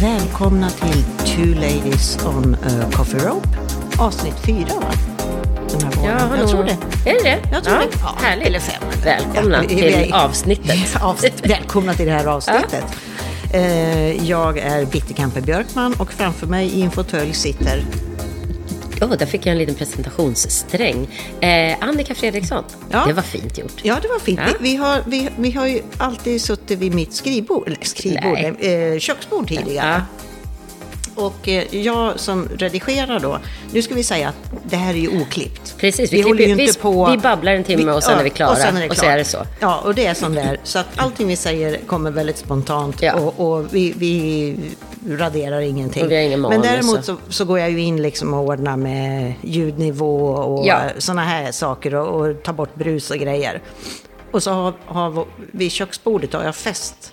Välkomna till Two Ladies on a Coffee Rope. Avsnitt fyra, va? Den här våren. hallå. jag tror det. Är det det? Jag tror ja, det. Ja, Härligt. eller fem. Välkomna Ja, till avsnittet. Avsnitt. Välkomna till det här avsnittet. Eh, Jag är Bitterkampe Björkman och framför mig i en fåtölj sitter... Åh, där fick jag en liten presentationssträng. Eh, Annika Fredriksson. Ja. Det var fint gjort. Ja, det var fint. Ja. Vi, vi, har, vi, vi har ju alltid suttit vid mitt skrivbord, eller skrivbord, eh, köksbord tidigare. Ja. Och eh, jag som redigerar då, nu ska vi säga att det här är ju oklippt. Precis, vi, Vi klipper, ju vi, inte på- vi babblar en timme och sen ja, är vi klara. Och, sen är det och så är det så. Ja, och det är som det är. Så att allting vi säger kommer väldigt spontant Ja. och, och vi, vi raderar ingenting. Och vi har ingen Men däremot så- så, går jag ju in liksom och ordnar med ljudnivå och Ja. sådana här saker och, och tar bort brus och grejer. Och så har, har vid köksbordet har jag fäst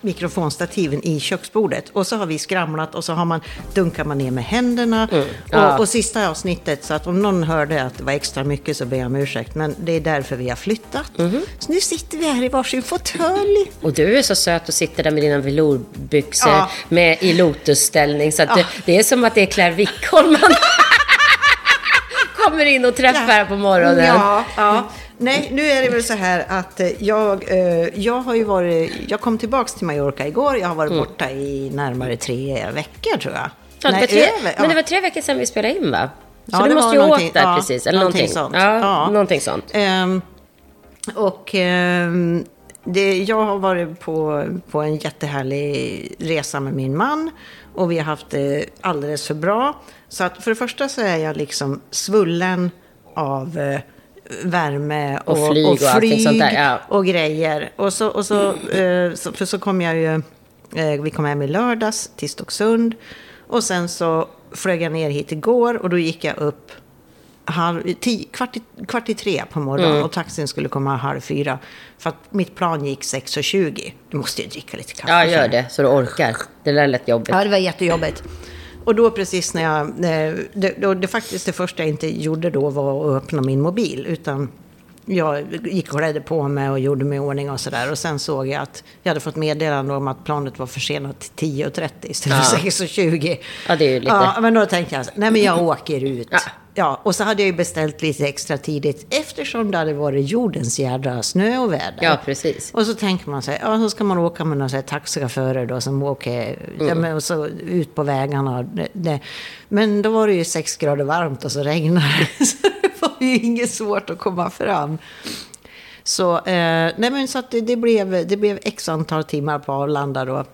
mikrofonstativen i köksbordet. Och så har vi skramlat och så har man, dunkar man ner med händerna. Mm. Ja. Och, och sista avsnittet, så att om någon hörde att det var extra mycket så ber jag om ursäkt. Men det är därför vi har flyttat. Mhm. Så nu sitter vi här i varsin fåtölj. Och du är så söt och sitter där med dina velourbyxor Ja. med, i lotusställning. Så Ja. det, det är som att det är Claire Wickholm man kommer in och träffar här på morgonen. Ja, ja. Nej, nu är det väl så här att eh, jag, eh, jag har ju varit, jag kom tillbaks till Mallorca igår. Jag har varit borta i närmare tre veckor tror jag. Mm. Ja, det Nej, tre, över, Men det ja. var tre veckor sedan vi spelade in va? Så Ja, du det måste ju åkt där ja, precis. Eller någonting sånt. Ja, Ja. någonting sånt. Ehm, och ehm, det, jag har varit på, på en jättehärlig resa med min man. Och vi har haft det alldeles för bra. Så att för det första så är jag liksom svullen av eh, värme och, Och flyg och allting sånt där, ja. och grejer. Och så, och så, eh, så, för så kom jag ju, eh, vi kom hem i lördags till Stocksund. Och sen så flög jag ner hit igår och då gick jag upp halv, tio, kvart, i, kvart i tre på morgonen Mm. och taxin skulle komma halv fyra. För att mitt plan gick 6.20. Du måste ju dricka lite kaffe. Ja, gör det så du orkar. Det där lät jobbigt. Ja, det var jättejobbigt. Och då precis när jag... eh, Det, då, det faktiskt det första jag inte gjorde då var att öppna min mobil. Utan jag gick och klädde på mig och gjorde mig i ordning och sådär. Och sen såg jag att jag hade fått meddelande om att planet var försenat till 10.30 istället för 6.20. Ja, det är ju lite- Ja, men då tänkte jag, nej men jag åker ut. Ja. Ja. och så hade jag ju beställt lite extra tidigt eftersom det hade varit jordens jädra snö och väder. Ja, precis. Och så tänker man sig, ja så ska man åka med några taxichaufförer då som åker ja, men, och så ut på vägarna. Det, det. Men då var det ju sex grader varmt och så regnade det. Så det var ju inget svårt att komma fram. Så, eh, nej men så att det, det, blev, det blev x antal timmar på Arlanda då.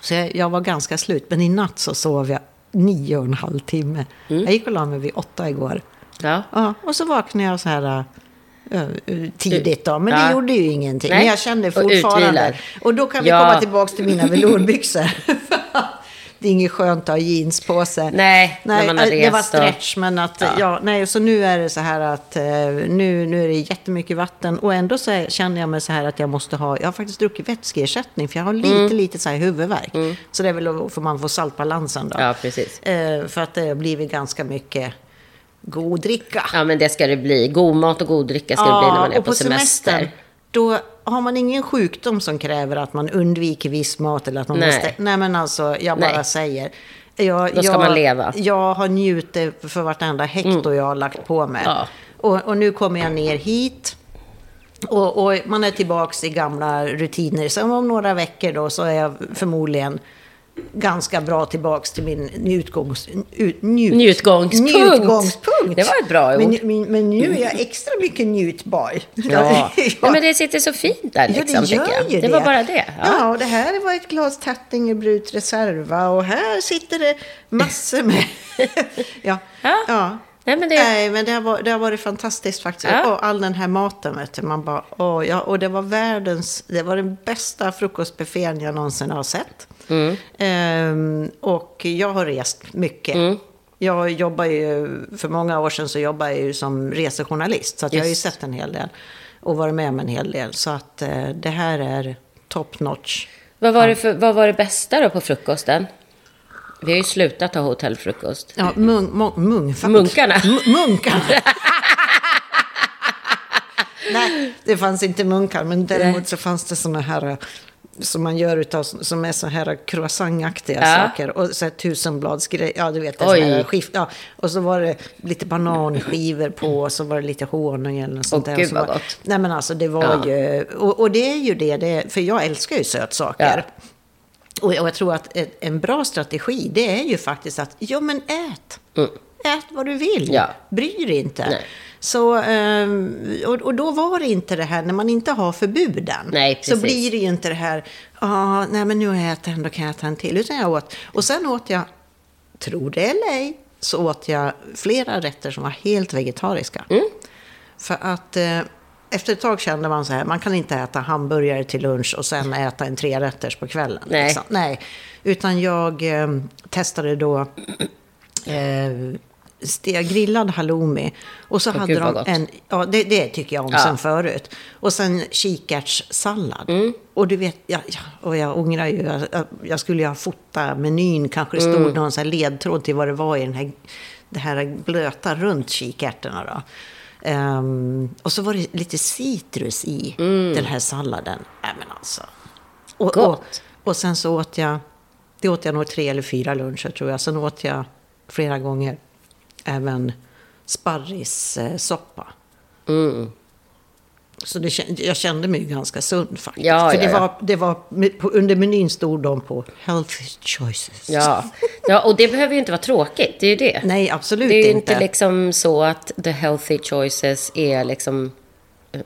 Så jag, jag var ganska slut. Men i natt så sov jag nio och en halv timme. Jag gick och la mig vid åtta igår. Ja. Ja, och så vaknade jag så här äh, tidigt då. Men Ja. det gjorde ju ingenting. Nej, Men jag kände och fortfarande... utvilad. Och då kan vi Ja. komma tillbaka till mina velourbyxor. det är inget skönt att ha jeans på sig. Nej, när nej man har äh, det var rest och- stretch. Men att, ja. nej, så nu är det så här att eh, nu, nu är det jättemycket vatten. Och ändå så är, känner jag mig så här att jag måste ha... Jag har faktiskt druckit vätskeersättning. För jag har lite, Mm. lite så här huvudvärk. Så det är väl för man får saltbalansen då. Ja, precis. Eh, för att det har blivit ganska mycket god dricka. Ja, men det ska det bli. God mat och god dricka ska det bli när man är och på, semester. semestern, Då har man ingen sjukdom som kräver att man undviker viss mat eller att man Nej. måste... Nej, men alltså, jag bara Nej. säger. Jag, Då ska jag, man leva. Jag har njutit för vartenda hekto jag har lagt på mig. Ja. Och, och nu kommer jag ner hit. Och, och man är tillbaka i gamla rutiner. Så om några veckor då så är jag förmodligen ganska bra tillbaks till min njutgångs, ut, njut, Njutgångspunkt. njutgångspunkt. Det var ett bra ord. Men, men, nu är jag extra mycket njutbar. Ja. Nej, men det sitter så fint där liksom, ja, det gör tycker jag. ju det. var bara det. Ja. Ja. och det här var ett glas Tattingerbrut Reserva och här sitter det massor med... ja. Ja. ja. Nej, men det... Nej, men det har, varit, det har varit fantastiskt faktiskt. Ja. Och all den här maten, vet du. Man bara, åh, ja, och det var världens, det var den bästa frukostbuffén jag någonsin har sett. Mm. Ehm, och jag har rest mycket. Mm. Jag jobbar ju, för många år sedan så jobbade jag ju som resejournalist. Så att jag har ju sett en hel del. Och varit med om en hel del. Så att eh, det här är top notch. Vad var, det för, vad var det bästa då på frukosten? Vi har ju slutat ha hotellfrukost. Ja, mung, mung, mungfack. Munkarna. M- munkarna. Nej, det fanns inte munkar, men däremot så fanns det såna här eh, som man gör utav, som är så här croissantaktiga Ja. saker. Och så här tusenbladsgrejer, ja du vet. Oj. skift, ja. Och så var det lite bananskivor på och så var det lite honung eller något sånt Åh, där. gud, Och så vad gott. Nej men alltså det var Ja. ju, och, och det är ju det, det, för jag älskar ju sötsaker. Och jag och jag tror att en bra strategi, det är ju faktiskt att, ja men ät. Ät vad du vill. Ja. Bry dig inte. Nej. Så, ehm, och, då var det inte det här, när man inte har förbuden, Nej, så blir det ju inte det här, ah, nej men nu har jag ätit en, då kan jag äta en till. Utan jag åt, och sen åt jag, tro det eller ej, så åt jag flera rätter som var helt vegetariska. Mm. För att eh, efter ett tag kände man så här, man kan inte äta hamburgare till lunch och sen äta en trerätters på kvällen. Nej. Liksom. Nej. Utan jag eh, testade då eh, ste- grillad halloumi. Och så hade gud, vad de en, ja det, det tycker jag om Ja. sen förut. Och sen kikärtssallad. Mm. Och du vet, ja, ja, och jag ångrar ju, jag, jag- jag skulle ju ha fotat menyn, kanske det Mm. stod någon så ledtråd till vad det var i den här, det här blöta runt kikärtorna då. Ehm, och så var det lite citrus i den här salladen. Nej men alltså. Och, och, och sen så åt jag, det åt jag nog tre eller fyra luncher tror jag. Sen åt jag flera gånger även sparrissoppa. Mm. Så det, jag kände mig ganska sund faktiskt. Ja, För det ja. var, det var, på, under menyn stod de på healthy choices. Ja. ja, och det behöver ju inte vara tråkigt. Det är ju det. Nej, absolut det är ju inte. inte liksom så att the healthy choices är liksom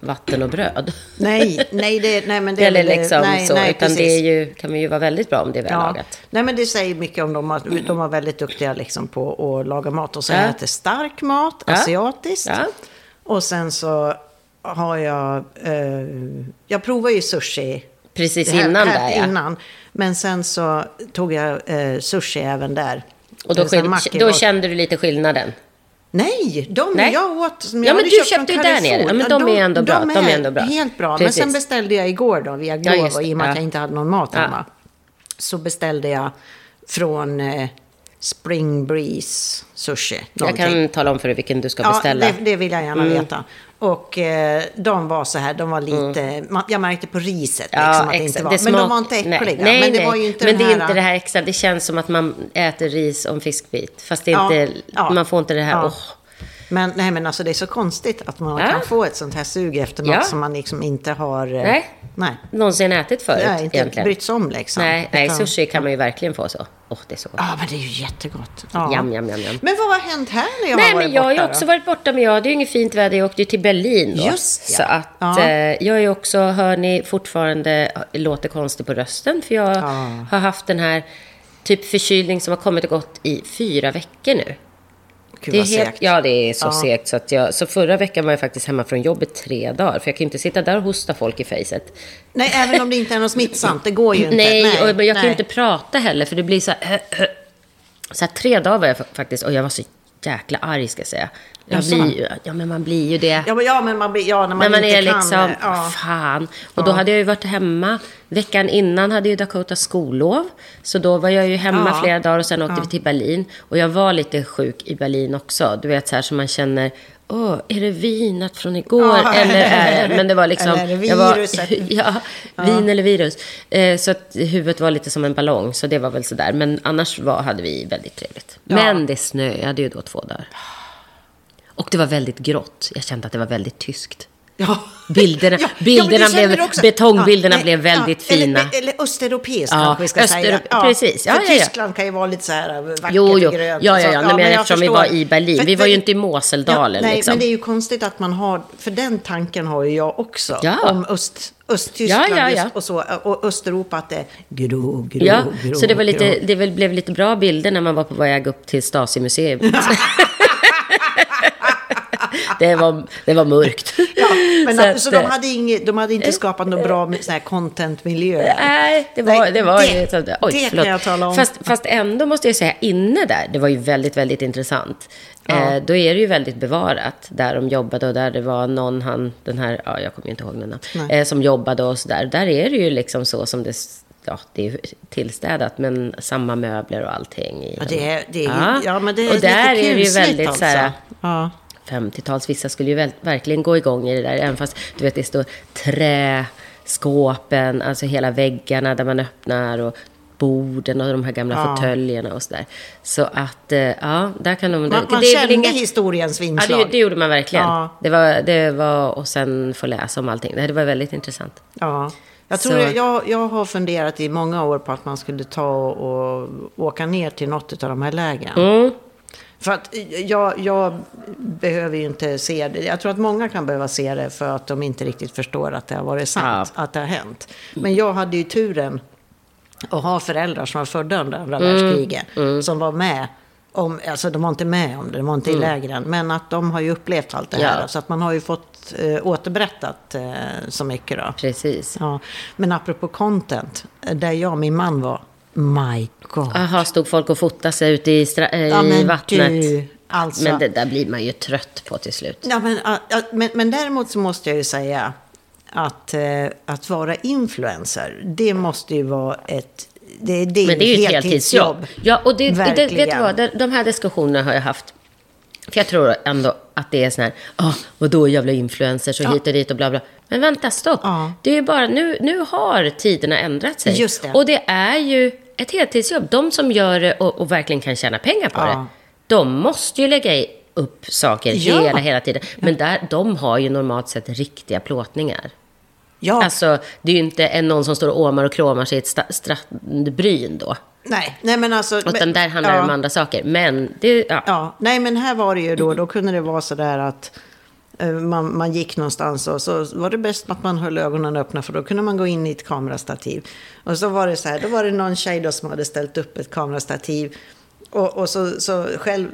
vatten och bröd. Nej, nej, det, nej, men det är Eller liksom nej, så. nej, utan det precis. är ju, kan ju vara väldigt bra om det är väl lagat. Nej, men det säger mycket om dem. Att de var väldigt duktiga liksom på att laga mat. Och så Ja. jag äter stark mat, Ja. asiatiskt. Ja. Och sen så har jag... Eh, jag provar ju sushi. Precis här- innan här där ja. Innan. Men sen så tog jag eh, sushi även där. Och då, Det mackor då kände du lite skillnaden? Nej, de Nej. jag åt som Ja, jag men du köpt köpte ju där nere. Ja, men de är ändå bra. De är ändå bra. Helt bra. Precis. Men sen beställde jag igår då via Ja, Glovo det. i och med att Ja. jag inte hade någon mat Ja. hemma. Så beställde jag från eh, Spring Breeze Sushi. Jag någonting. kan tala om för dig vilken du ska Ja, beställa. det, det vill jag gärna Mm. veta. Och eh, de var så här, de var lite, man, jag märkte på riset liksom att det inte var. Det men de var inte äckliga. Nej, nej, men det nej. var ju inte Men det är här, inte det här extra. Det känns som att man äter ris och en fiskbit. Fast det är Ja, inte, ja. man får inte det här, Ja. åh. Men, nej, men alltså det är så konstigt att man Ja. kan få ett sånt här sug efter något Ja. som man liksom inte har... eh, Nej. Nej. någonsin ätit förut Nej, inte egentligen. brytt sig om liksom. Nej, nej, Utan- sushi kan man ju verkligen få så. Åh, det är så gott. Ja, men det är ju jättegott. Ja. Jam, jam, jam, jam. Men vad har hänt här när jag Nej, har varit men jag har ju borta också då? varit borta, men jag hade ju inget fint väder. Jag åkte ju till Berlin då. Just ja. Så att Ja. eh, jag är också, hör ni, fortfarande eh, låter konstig på rösten. För jag Ja. har haft den här typ förkylning som har kommit och gått i fyra veckor nu. Gud Det är helt, segt. ja, det är så Ja. segt. Så, att jag, så förra veckan var jag faktiskt hemma från jobbet tre dagar. För jag kan inte sitta där och hosta folk i fejset. Nej, även om det inte är något smittsamt. Det går ju inte. Nej, och jag kan ju nej. inte prata heller. För det blir så här... Så här tre dagar var jag fa- faktiskt... Och jag var så jäkla arg, ska jag säga. Jag blir ju, ja, men man blir ju det. Ja, men, ja, men man blir... Ja, när man, När man inte är kan... liksom, Ja. fan. Och då hade jag ju varit hemma. Veckan innan hade ju Dakota skollov. Så då var jag ju hemma Ja. flera dagar och sen åkte vi till Berlin. Och jag var lite sjuk i Berlin också. Du vet så här som man känner, åh, är det vinet från igår? Ja. Eller är det, men det var liksom... Eller jag var- viruset? ja, vin eller virus. Eh, så att huvudet var lite som en ballong. Så det var väl sådär. Men annars var, hade vi väldigt trevligt. Men det snöade ju då två dagar. Och det var väldigt grått. Jag kände att det var väldigt tyskt. Ja. Bilderna- Ja, bilderna känner blev- betongbilderna nej, blev väldigt eller, fina. Eller östeuropeiska Ja, kanske vi ska säga. östereup- precis. Ja, för ja, ja. Tyskland kan ju vara lite så här eh, vackert Jo, jo. och grönt. Ja, ja, ja. Nej, men eftersom vi förstår. var i Berlin. För- Vi var ju inte i Moseldalen, nej, liksom. men det är ju konstigt att man har, för den tanken har ju jag också. Ja. Om Öst, Östtyskland Ja, ja, ja. och så. Och Östeuropa att det är grå, grå, Ja, grå. så det, var lite, grå. det blev lite bra bilder när man var på väg upp till Stasi-museet. det, var, det var mörkt. Ja, men Så så, att, så de, eh, hade inget, de hade inte skapat någon bra så här content-miljö. Nej, det var, Nej, det var det- ju... så- det Oj, kan jag tala om. Fast, fast ändå måste jag säga, inne där, det var ju väldigt, väldigt intressant. Ja. Eh, då är det ju väldigt bevarat, där de jobbade och där det var någon, han, den här, ja, jag kommer inte ihåg den namn, eh, som jobbade och sådär. Där är det ju liksom så som det ja, det är tillstädat, men samma möbler och allting. I Ja, det är, det är, Ja. ja. men det är och där är det ju väldigt alltså. så här, Ja. 50-tals, vissa skulle ju väl, verkligen gå igång i det där, även fast du vet det står träskåpen, alltså hela väggarna där man öppnar och borden och de här gamla Ja. fåtöljerna och sådär. Så att, eh, ja, där kan de... Man, det, man det kände inga- historiens Ja, vingslag. det, det gjorde man verkligen. Ja. Det, var, det var, och sen få läsa om allting. Det var väldigt intressant. Ja. Jag, tror jag, jag, jag har funderat i många år på att man skulle ta och, och åka ner till något av de här lägren. Mm. För att jag, jag behöver ju inte se det. Jag tror att många kan behöva se det för att de inte riktigt förstår att det har varit sant, att det har hänt. Men jag hade ju turen att ha föräldrar som var födda under andra Mm. världskriget. Som var med. Om, alltså de var inte med om det, de var inte i lägren. Men att de har ju upplevt allt det här. Mm. Ja. Så att man har ju fått eh, återberättat eh, så mycket då. Precis. Ja, men apropå content, där jag och min man var, my god. Aha, stod folk och fotade sig ute i, stra- eh, Ja, i men vattnet. du, alltså. Men det där blir man ju trött på till slut. Ja, men, ja, ja, men, men däremot så måste jag ju säga att, eh, att vara influencer, det måste ju vara ett... Det, det är, Men det är ju ett heltidsjobb. Ja, och det, det, vet du vad? De, här diskussionerna har jag haft. För jag tror ändå att det är sån här, ah, vadå jävla influencers och hit och dit och bla bla. Men vänta, stopp. Ja. Det är ju bara, nu, nu har tiderna ändrat sig. Just det. Och det är ju ett heltidsjobb. De som gör det och, och verkligen kan tjäna pengar på Ja. det, de måste ju lägga i- upp saker Ja. hela, hela tiden. Men där, de har ju normalt sett riktiga plåtningar. Ja, Alltså, det är ju inte någon som står och åmar och kråmar sig i ett strandbryn då. nej, nej men alltså... Utan men- där handlar det ja. om andra saker. Men det, ja. Ja, nej men här var det ju då, då kunde det vara så där att man, man gick någonstans och så var det bäst att man höll ögonen öppna för då kunde man gå in i ett kamerastativ. Och så var det så här, då var det någon tjej då som hade ställt upp ett kamerastativ och, och så, så själv,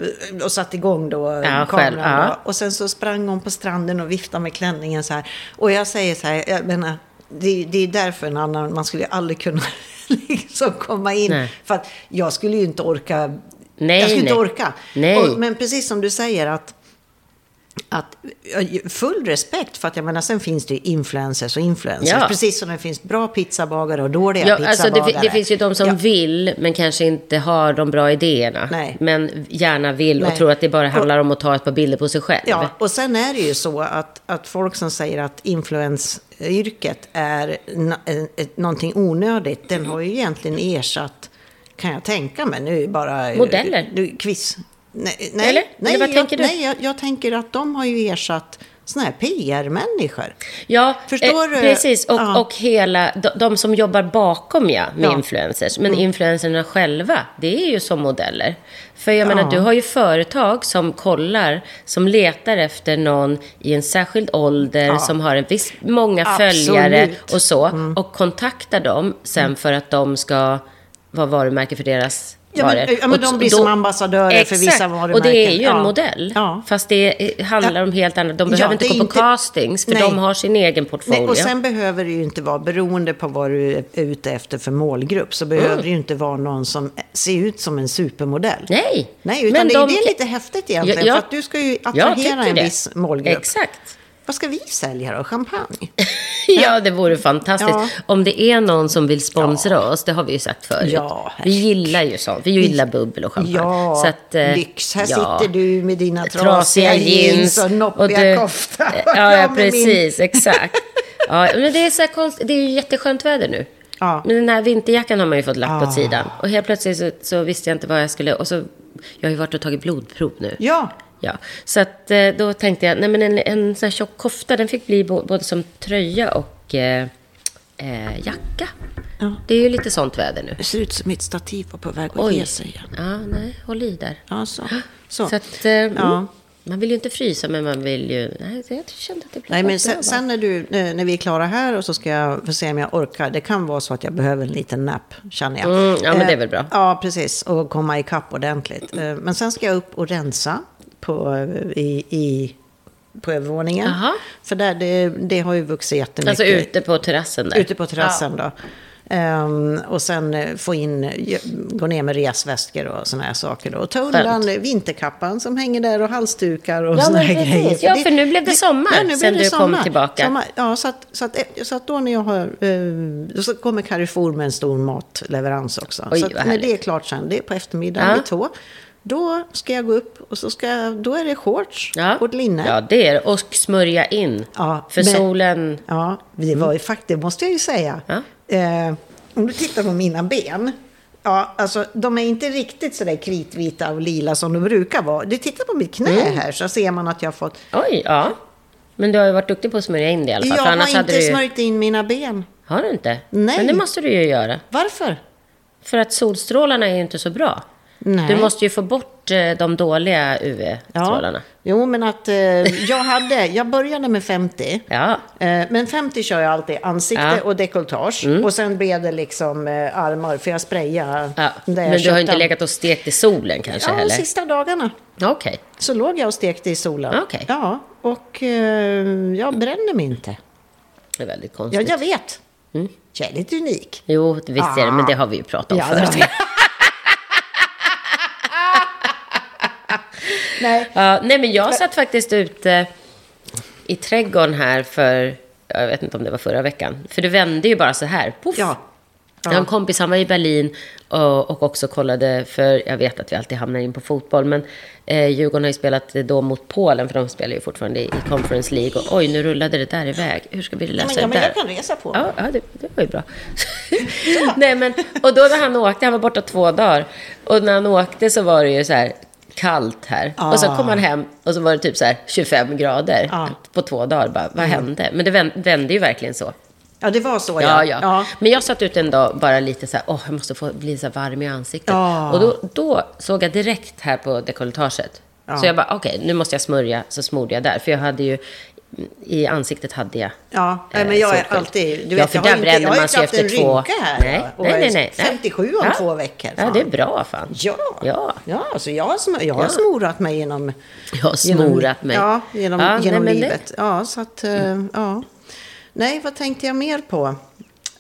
och satt igång då Ja, kameran. själv, ja. Och sen så sprang hon på stranden och viftade med klänningen så här. Och jag säger så här, jag menar, det, det är därför en annan, man skulle aldrig kunna liksom komma in. Nej. För att jag skulle ju inte orka Nej, jag skulle inte nej. orka. Nej. Och, men precis som du säger att, att full respekt för att jag menar sen finns det ju influencers och influencers. Ja. Precis som det finns bra pizzabagare och dåliga Ja, alltså det, pizzabagare. det finns ju de som Ja. vill, men kanske inte har de bra idéerna. Nej. Men gärna vill och Nej. tror att det bara handlar om att ta ett par bilder på sig själv. Ja, och sen är det ju så att, att folk som säger att influensyrket är någonting onödigt, den har ju egentligen ersatt, kan jag tänka mig, nu bara... Modeller. Nu, quiz. Nej, nej, Eller? nej, Eller vad jag, tänker du? Nej, jag, jag tänker att de har ju ersatt såna här PR-människor. Ja, Förstår eh, du? precis. Och, Ja. och hela, de, de som jobbar bakom ja, med Ja. Mm. influencers. Men influencerna själva, det är ju som modeller. För jag Ja. menar, du har ju företag som kollar, som letar efter någon i en särskild ålder, Ja. som har en viss, många Absolut. följare och så. Mm. Och kontaktar dem sen för att de ska vara varumärke för deras Ja, men- ja, men de blir som ambassadörer för vissa Exakt. varumärken. Och det är ju en Ja. modell. Ja. Fast det handlar om helt annat. De behöver inte gå på inte- castings, för Nej. de har sin egen portfolio. Nej, och sen behöver det ju inte vara, beroende på vad du är ute efter för målgrupp, så behöver Mm. det ju inte vara någon som ser ut som en supermodell. Nej. Nej, utan Men det, de- det är lite häftigt egentligen, för att du ska ju attrahera en viss målgrupp. Exakt. Vad ska vi sälja då? Champagne? Ja, det vore fantastiskt. Ja. Om det är någon som vill sponsra oss, det har vi ju sagt förut. Ja, vi gillar ju sånt. Vi gillar bubbel och champagne. Ja, Så att, eh, lyx. Här ja. sitter du med dina trasiga jeans och noppiga du- kofta. Ja, ja, precis. Exakt. Ja, men det är, så här konst, det är ju jätteskönt väder nu. Ja. Men den här vinterjackan har man ju fått lagt Ah. åt sidan. Och helt plötsligt så, så visste jag inte vad jag skulle... Och så, jag har ju varit och tagit blodprov nu. Ja, Ja, så att eh, då tänkte jag, nej men en, en sån här tjock kofta, den fick bli både som tröja och eh, eh, jacka. Ja. Det är ju lite sånt väder nu. det ser ut som mitt stativ var på väg att Oj. ge sig igen. Ja, nej, håll i där. Ja, så. så. Så att, eh, Ja. mm, man vill ju inte frysa, men man vill ju... Nej, jag kände att det blev Nej, men sen, sen när, du, eh, när vi är klara här och så ska jag få se om jag orkar. Det kan vara så att jag behöver en liten nap, känner jag. Mm, ja, men det är Eh, väl bra. Ja, precis. Och komma ikapp ordentligt. Eh, Men sen ska jag upp och rensa på, eh, i, i, på övervåningen. Jaha. För där, det, det har ju vuxit jättemycket. Alltså ute på terrassen där. Ute på terrassen då. Ehm, och sen eh, få in, gå ner med resväskor och såna här saker. Då. Och ta undan vinterkappan som hänger där och halsdukar och Ja, såna här precis. grejer. Ja, för nu blev det sommar ja, nu sen du kom sommar. tillbaka. Sommar. Ja, så att, så, att, så att då när jag har... Eh, så kommer Carrefour med en stor matleverans också. Oj, så när det är klart sen, det är på eftermiddagen Ja. vid två. Då ska jag gå upp och så ska, då är det shorts Ja. och linne. ja, det är det. Och smörja in. Ja, För men- solen... Ja, det var ju faktiskt, måste jag ju säga. Ja. Eh, om du tittar på mina ben. Ja, alltså de är inte riktigt sådär kritvita och lila som de brukar vara. Du tittar på mitt knä Mm. här så ser man att jag har fått... Oj, ja. Men du har ju varit duktig på att smörja in det i alla fall. Jag har inte du... smörjt in mina ben. Har du inte? Nej. Men det måste du ju göra. Varför? För att solstrålarna är ju inte så bra. Nej. Du måste ju få bort eh, de dåliga Ja. UV-strålarna. Jo, men att eh, jag hade... Jag började med 50. Ja. Eh, Men 50 kör jag alltid ansikte Ja. Mm. och dekolletage. Och sen blev det liksom eh, armar, för jag sprayade. ja. Men du har inte legat och stekt i solen kanske Ja, de heller? sista dagarna. Okej. Så låg jag och stekte i solen. Okej. Ja, och eh, jag bränner mig inte. Det är väldigt Ja, konstigt. jag vet. Jag är lite unik. Jo, visst är det, men det har vi ju pratat om Ja, förut. Nej. Ja, nej, men jag satt faktiskt ute i trädgården här för, jag vet inte om det var förra veckan. För det vände ju bara så här, poff. Ja. Jag har en kompis, han var i Berlin och, också kollade, för jag vet att vi alltid hamnar in på fotboll, men eh, Djurgården har ju spelat då mot Polen, för de spelar ju fortfarande i, Conference League. Och oj, nu rullade det där iväg. Hur ska vi men, det ja, men där? jag kan resa på. Ja, ja det, det var ju bra. Nej, men, och då när han åkte, han var borta två dagar. Och när han åkte så var det ju så här kallt här. Och så kom han hem och så var det typ så här 25 grader Ja. på två dagar. Bara, vad hände? Men det vän- vände ju verkligen så. Ja, det var så Ja, ja. ja. Men jag satt ut en dag bara lite så här, åh, jag måste få bli så varm i ansiktet. Ja. Och då, då såg jag direkt här på dekolletaget. Ja. Så jag bara, okej, nu måste jag smörja. Så smorde jag där. För jag hade ju, i ansiktet hade jag Ja, nej, eh, men jag är alltid... Du ja, vet, för jag har inte, jag har man inte haft efter en två... rynka här. Nej, ja, nej, nej, nej. nej. 57 om ja. två veckor. Ja, fan. det är bra fan. Ja, Ja. ja alltså jag har, jag har Ja. smorat mig genom... Jag har smorat mig. Ja, genom, Ja, genom nej, men det- livet. Ja, så att... eh, ja. Nej, vad tänkte jag mer på?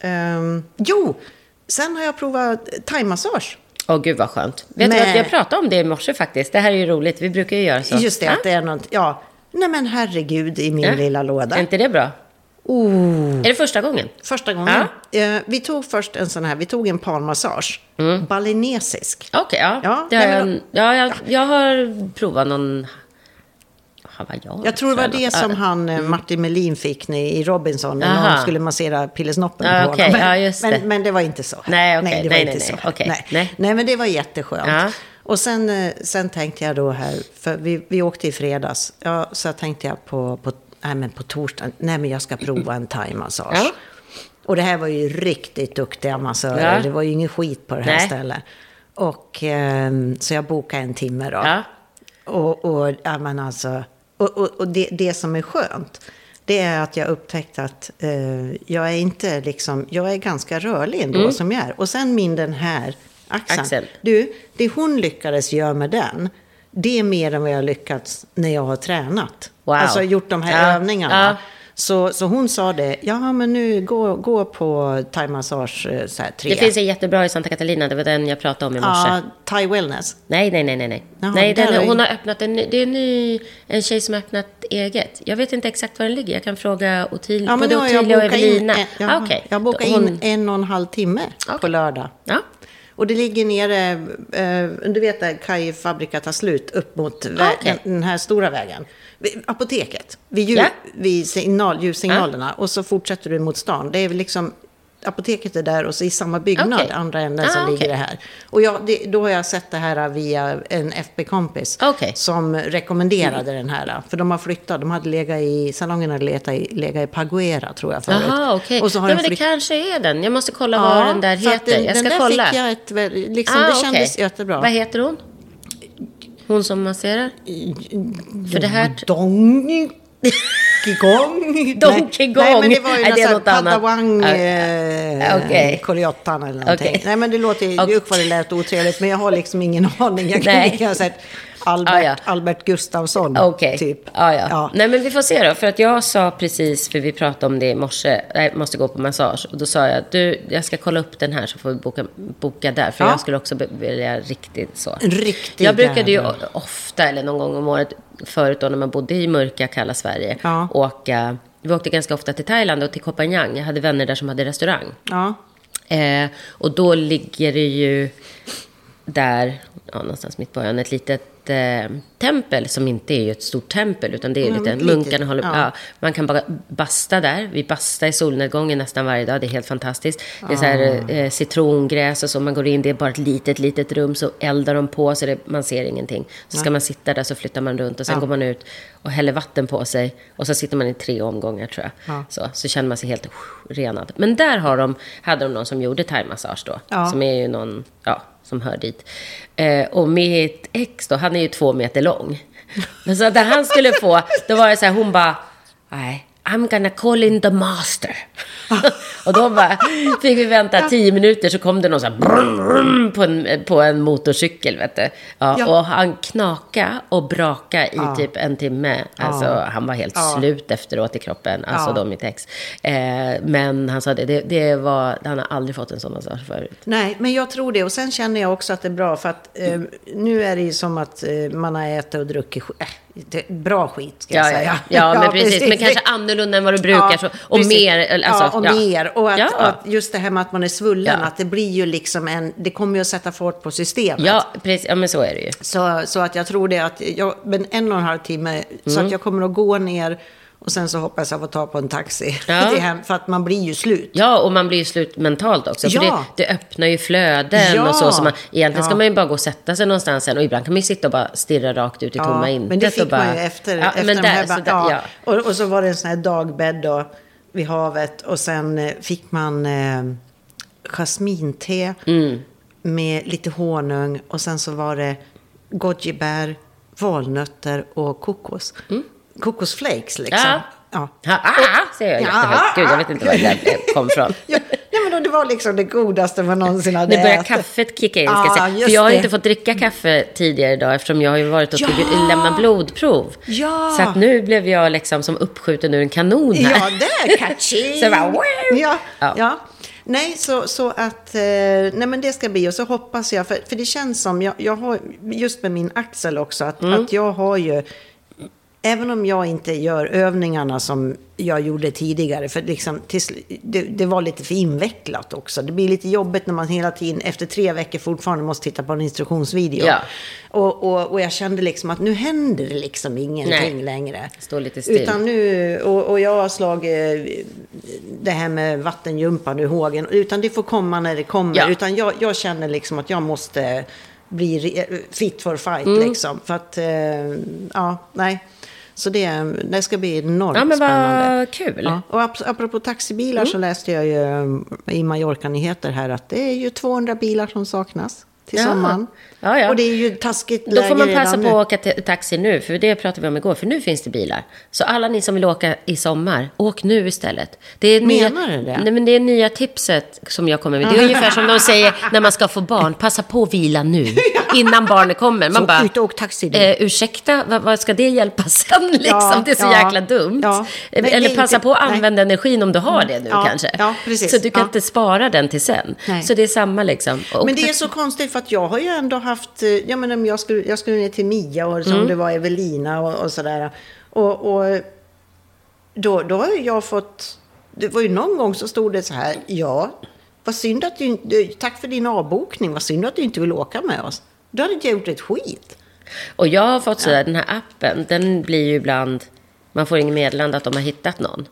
Ehm, jo, sen har jag provat thaimassage. Åh, gud vad skönt. Vet du Men- vad, jag pratade om det i morse faktiskt. Det här är ju roligt. Vi brukar ju göra så. Just det, Ja. att det är något... Ja, nej men herregud i min Ja. lilla låda. Är inte det bra? Oh. Är det första gången? Första gången. Eh, vi tog först en sån här, vi tog en palmassage. Balinesisk. Okej, ja. Ja, det har nej, jag, men ja, jag, jag har provat någon hawaiian. Jag tror det var det som Ja. han, eh, Martin Melin fick i Robinson. När Aha. någon skulle massera pillesnoppen Ja, på okej, honom. Men, ja, just det. men, men det var inte så. Nej, okej. det var Nej, inte nej, så. nej. Nej. nej. nej, men det var jätteskönt. Och sen, eh, sen tänkte jag då här, för vi, vi åkte i fredags. Ja, så tänkte jag på, på, nej, men på torsdagen, nej men jag ska prova en thaimassage. Ja. Och det här var ju riktigt duktiga massörer. Ja. Det var ju ingen skit på det här Nej. stället. Och ehm, så jag bokade en timme då. Ja. Och, och, ja, men alltså, och, och, och det, det som är skönt, det är att jag upptäckte att eh, jag är inte liksom, jag är ganska rörlig ändå som jag är. Och sen min den här axeln. Mm. Axeln. Du, det hon lyckades göra med den, det är mer än vad jag lyckats när jag har tränat. Wow. Alltså gjort de här Ja, övningarna. ja. Så, så hon sa det, ja men nu gå, gå på thai-massage eh, så här, tre. Det finns en jättebra i Santa Catalina. Det var den jag pratade om i morse. Ja, thai wellness. Nej, nej, nej, nej. Nej, Jaha, nej den, ju- hon har öppnat en ny, det är en ny, en tjej som har öppnat eget. Jag vet inte exakt var den ligger. Jag kan fråga Ottilia, Ja, men både Ottilia och bokat in, Evelina. en, jag, ah, okej. jag bokar Hon- in en och en halv timme på Okej. lördag. Ja, Och det ligger nere, eh, du vet där Kaj Fabrika tar slut, upp mot Ah, okej. den, här stora vägen. Vid apoteket, vid, ljus, Ja. vid signal, ljussignalerna. Och så fortsätter du mot stan. Det är liksom, apoteket är där och så i samma byggnad, Okej. andra änden Ah, så ligger okej. det här. Och jag, det, då har jag sett det här via en FB-kompis. Okej. Som rekommenderade den här. För de har flyttat, de hade legat i, salongen hade legat i, legat i Paguera tror jag förut. Jaha, okej. Och så har den men det kanske är den. Jag måste kolla vad den där heter. Den, jag ska den där kolla. fick jag ett, liksom, Ah, det kändes jättebra. Vad heter hon? Hon som masserar? För det här... Donkey. Donkey Kong. Nej, men det var ju Nej, någon. Padawang, eh. Koleottan eller någonting. Okej. Nej, men det låter ju, Okej. usch vad det lät otrevligt, men jag har liksom ingen aning. Jag kunde Nej. inte ha sett. Albert, Ah, ja. Albert Gustafsson, Okej. typ. Ja, ja. Ja. Nej, men vi får se då. För att jag sa precis, för vi pratade om det i morse, jag måste gå på massage. Och då sa jag, du, jag ska kolla upp den här så får vi boka, boka där. För Ja. jag skulle också vilja riktigt så. En riktig Jag brukade ju ofta, eller någon gång om året, förut då när man bodde i mörka, kalla Sverige, Ja. åka... Vi åkte ganska ofta till Thailand och till Koh Phangan. Jag hade vänner där som hade restaurang. Ja. Eh, och då ligger det ju där, ja, någonstans mitt på ön, ett litet eh, tempel som inte är ju ett stort tempel utan det är Ja, lite, munkarna håller ja. ja. Man kan bara basta där. Vi bastar i solnedgången nästan varje dag. Det är helt fantastiskt. Det är så här, eh, citrongräs och så. Man går in, det är bara ett litet, litet rum. Så eldar de på så det, man ser ingenting. Så ska man sitta där så flyttar man runt och sen Ja. går man ut och häller vatten på sig. Och så sitter man i tre omgångar tror jag. Ja. Så, så känner man sig helt uh, renad. Men där har de, hade de någon som gjorde thaimassage då. Ja. Som är ju någon, ja, som hör dit. Eh, och mitt ex då, han är ju två meter lång. Så när han skulle få, då var det så här, hon bara, nej, I'm gonna call in the master. och då bara, fick vi vänta tio minuter så kom det någon så här brum, brum, på, en, på en motorcykel, vet du. Ja, Ja. Och han knaka och braka i Ja. typ en timme. Alltså, han var helt slut efteråt i kroppen, alltså då mitt ex. Eh, men han sa det, det, det var, han har aldrig fått en sån massage förut. Nej, men jag tror det. Och sen känner jag också att det är bra. För att eh, nu är det ju som att eh, man har ätit och druckit äh, bra skit, ska jag Ja, ja, säga. ja. ja men precis. Men kanske annorlunda än vad du brukar. så, och precis. mer. Alltså, ja, och mer. Och att, att just det här med att man är svullen, att det blir ju liksom en... Det kommer ju att sätta fart på systemet. Ja, precis. Ja, men så är det ju. Så, så att jag tror det att, jag, men en och en halv timme, så Mm. att jag kommer att gå ner och sen så hoppas jag få ta på en taxi Ja. till hem, för att man blir ju slut. Ja, och man blir ju slut mentalt också. För Ja. det, det öppnar ju flöden Ja. och så. så man, egentligen ska man ju bara gå och sätta sig någonstans sen. Och ibland kan man ju sitta och bara stirra rakt ut i tomma intet. men det fick bara, man ju efter, ja, efter men de där, här... så ba- där, ja. Och, och så var det en sån här dagbädd då, vid havet och sen eh, fick man eh, jasminte Mm. med lite honung och sen så var det gojibär, valnötter och kokos. Kokosflakes liksom. Ja. Ja. Ha, ah, säger jag Ja. Gud, jag vet inte var det där kom ifrån. Ja, nej, men då, det var liksom det godaste man någonsin hade Nu börjar ätit. kaffet kicka in, ska jag Ja, säga. För jag har det. inte fått dricka kaffe tidigare idag eftersom jag har ju varit och Ja! tagit, lämnat blodprov. Ja! Så att nu blev jag liksom som uppskjuten ur en kanon här. Ja, där, catching! Så jag bara, wow! ja, Ja. ja. Nej, så, så att, eh, nej men det ska bli och så hoppas jag, för, för det känns som, jag, jag har, just med min axel också, att, Mm. att jag har ju, även om jag inte gör övningarna som jag gjorde tidigare, för liksom, det, det var lite för invecklat också. Det blir lite jobbigt när man hela tiden, efter tre veckor fortfarande måste titta på en instruktionsvideo. Ja. Och, och, och jag kände liksom att nu händer det liksom ingenting Nej. längre. Står lite still. Utan nu, och, och jag har slagit det här med vattenjumpan ur hågen. Utan det får komma när det kommer. Ja. Utan jag, jag känner liksom att jag måste bli fit for fight Mm. liksom. För att, eh, ja, nej. Så det, det ska bli enormt Ja, men spännande. vad kul. Ja. Och ap- apropå taxibilar Mm. så läste jag ju eh, i Mallorca-nyheter här att det är ju 200 bilar som saknas till Ja. sommaren. Ja, ja. Och det är ju taskigt Då får man passa på att åka ta- taxi nu, för det pratade vi om igår, för nu finns det bilar. Så alla ni som vill åka i sommar, åk nu istället. Det är Menar nya, du det? Nej, men det är nya tipset som jag kommer med. Det är ungefär som de säger när man ska få barn, passa på att vila nu, innan barnet kommer. Man Så bara, ut och åk taxi nu. eh, ursäkta, vad, vad ska det hjälpa sen liksom? Ja, det är så ja, jäkla dumt. ja. Eh, Nej, Eller passa inte- på att nej. använda energin om du har det nu kanske. ja, precis. Så du kan inte spara den till sen. Nej. Så det är samma liksom. Och Men det är så konstigt för att jag har ju ändå haft, eh, jag menar jag skulle, jag skulle ner till Mia och som Mm. det var Evelina och, och sådär. Och, och då, då har jag fått, det var ju någon gång så stod det så här, ja, vad synd att du tack för din avbokning, vad synd att du inte vill åka med oss. Då hade inte jag gjort ett skit. Och jag har fått sådär, den här appen, den blir ju ibland, man får ingen meddelande att de har hittat någon.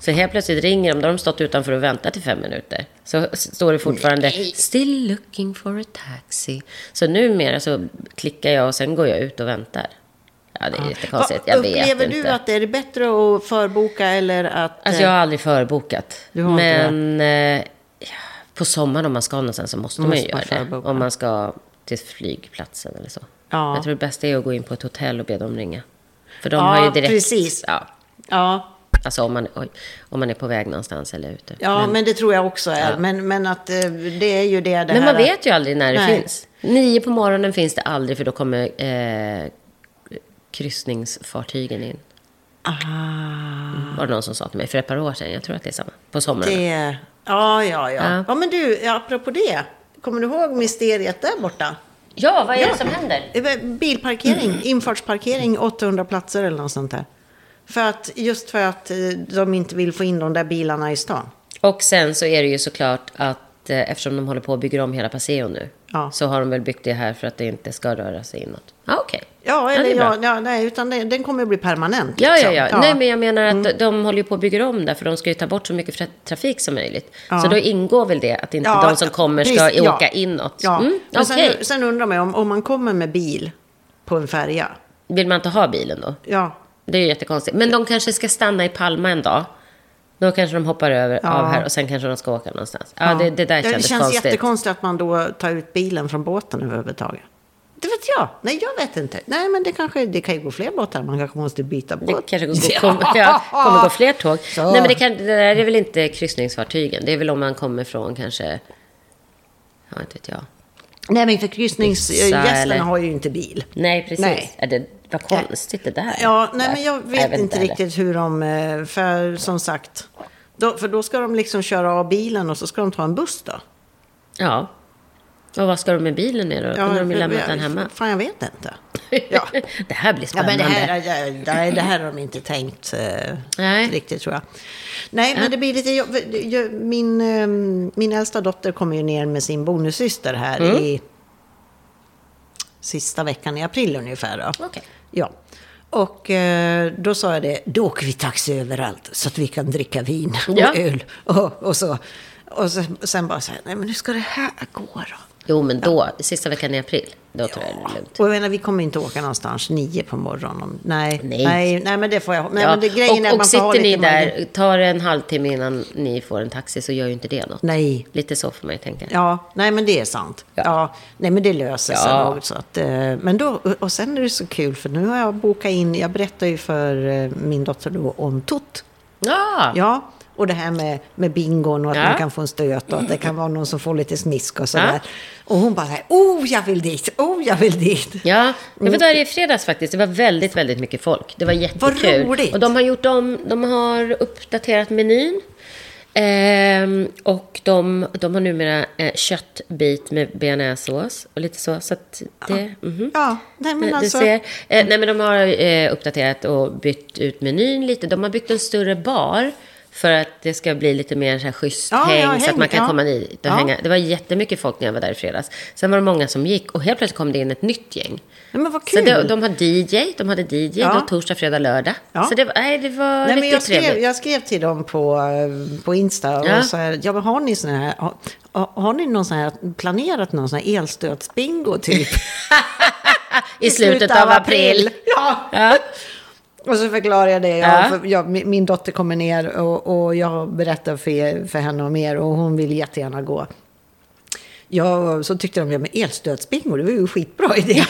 Så helt plötsligt ringer de, då har de stått utanför och väntat i fem minuter. Så står det fortfarande, still looking for a taxi. Så numera så klickar jag och sen går jag ut och väntar. Ja, det är jättekonstigt, jag Vad- vet Upplever inte. du att det är bättre att förboka eller att... Alltså jag har aldrig förbokat. Har Men eh, ja, på sommaren om man ska någonstans så måste man ju Måste man göra det. Om man ska till flygplatsen eller så. Ja. Jag tror det bästa är att gå in på ett hotell och be dem ringa. För de Ja, har ju direkt... precis. Ja. Ja, Alltså om man, om man är på väg någonstans eller ute. Ja, men, det tror jag också är. Men, men att eh, det är ju det, det Men här... man vet ju aldrig när det Nej. finns. Nio på morgonen finns det aldrig för då kommer eh, kryssningsfartygen in. Ah, Var det någon som sa till mig för ett par år sedan. Jag tror att det är samma. På sommaren. det... Ja, ja, ja. Ja. Ja, men du, apropå det. Kommer du ihåg mysteriet där borta? Ja, vad är Ja. det som händer? Det var Bilparkering, infartsparkering, 800 platser eller något sånt där. För att, just för att eh, de inte vill få in de där bilarna i stan. Och sen så är det ju såklart att eh, eftersom de håller på att bygga om hela Paseo nu. Ja. Så har de väl byggt det här för att det inte ska röra sig inåt. Ja, okej. Ja, eller ja, ja, nej, utan det, den kommer att bli permanent. Ja, ja, liksom. ja. Nej, men jag menar att de håller ju på att bygga om där, för de ska ju ta bort så mycket trafik som möjligt. Ja. Så då ingår väl det att inte Ja, de som kommer ska precis, ja. åka inåt. Ja. Mm, Okej. sen, sen undrar man om, om man kommer med bil på en färja. Vill man inte ha bilen då? Ja, Det är ju jättekonstigt. Men de kanske ska stanna i Palma en dag. Då kanske de hoppar över Ja. av här och sen kanske de ska åka någonstans. Ja, Det, det där kändes Det känns konstigt. jättekonstigt att man då tar ut bilen från båten överhuvudtaget. Det vet jag. Nej, jag vet inte. Nej, men det, kanske, det kan ju gå fler båtar. Man kanske måste byta Det båt. kanske går, kom, ja, kommer gå fler tåg. Så. Nej, men det, kan, det där är väl inte kryssningsfartygen. Det är väl om man kommer från kanske... Ja, inte vet jag. Nej, men för Vissa, kryssningsgästerna eller? har ju inte bil. Nej, precis. Nej. Är det, vad konstigt det där. Ja, nej, men jag vet inte heller. riktigt hur de... eh, För som sagt, då, för då ska de liksom köra av bilen och så ska de ta en buss då. Ja. Och vad ska de med bilen ner då? Kunde de ju lämnat ja, den hemma. Fan, jag vet inte. Ja. det här blir Ja, spännande. men det här, det, det, här har de inte tänkt eh, Nej. riktigt tror jag. Nej, men det blir lite jobb. jag- Min, eh, min äldsta dotter kommer ju ner med sin bonussyster här Mm. i sista veckan i april ungefär. Då. Okej. Ja. Och eh, då sa jag det, då åker vi taxi överallt så att vi kan dricka vin och Ja. öl och, och så. Och sen, sen bara så här, nej men hur ska det här gå då? Jo, men då, sista veckan i april, då tror jag det är lugnt. Och jag menar, vi kommer inte åka någonstans nio på morgonen. Nej, Nej. nej, nej, men det får jag. Nej, Ja, men det, grejen är att och man och ha sitter ni lite margin- där, tar en halvtimme innan ni får en taxi så gör ju inte det något. Nej. Lite så får man ju tänka. Ja, nej men det är sant. Ja. nej men det löser sig Ja. nog. Så att, eh, men då, och sen är det så kul för nu har jag bokat in, jag berättar ju för eh, min dotter då om TOT. Ja, Ja, och det här med, med bingon och att Ja. man kan få en stöt och att det kan vara någon som får lite smisk och sådär. Och hon bara, så här, oh jag vill dit, oh jag vill dit. Ja, jag var där i fredags faktiskt. Det var väldigt, väldigt mycket folk. Det var jättekul. roligt. Och de har gjort om, de har uppdaterat menyn. Ehm, och de, de har numera eh, köttbit med bearnaisesås och lite så. Så att det, mhm. Ja, nej men Du alltså. ser. Eh, nej, men de har eh, uppdaterat och bytt ut menyn lite. De har byggt en större bar för att det ska bli lite mer så här schysst Ja, häng, ja, så att häng, man kan ja. komma dit och hänga. Det var jättemycket folk när jag var där i fredags. Sen var det många som gick och helt plötsligt kom det in ett nytt gäng. Nej, men vad Så kul. de, har DJ, de hade DJ Ja. då, torsdag, fredag, lördag. Så det nej, det var Nej, riktigt jag, skrev, trevligt. jag skrev till dem på, eh, på Insta och Ja. så här, ja, men har ni sån här, har, har- ni någon sån här, planerat någon sån här elstötsbingo typ? I slutet av april. Ja. Ja. Och så förklarar jag det. Ja. Jag, för, jag, min dotter kommer ner och, och jag berättar för, för henne om er och hon vill jättegärna gå. Ja, så tyckte de, ja men elstötsbingo, det var ju en skitbra idé.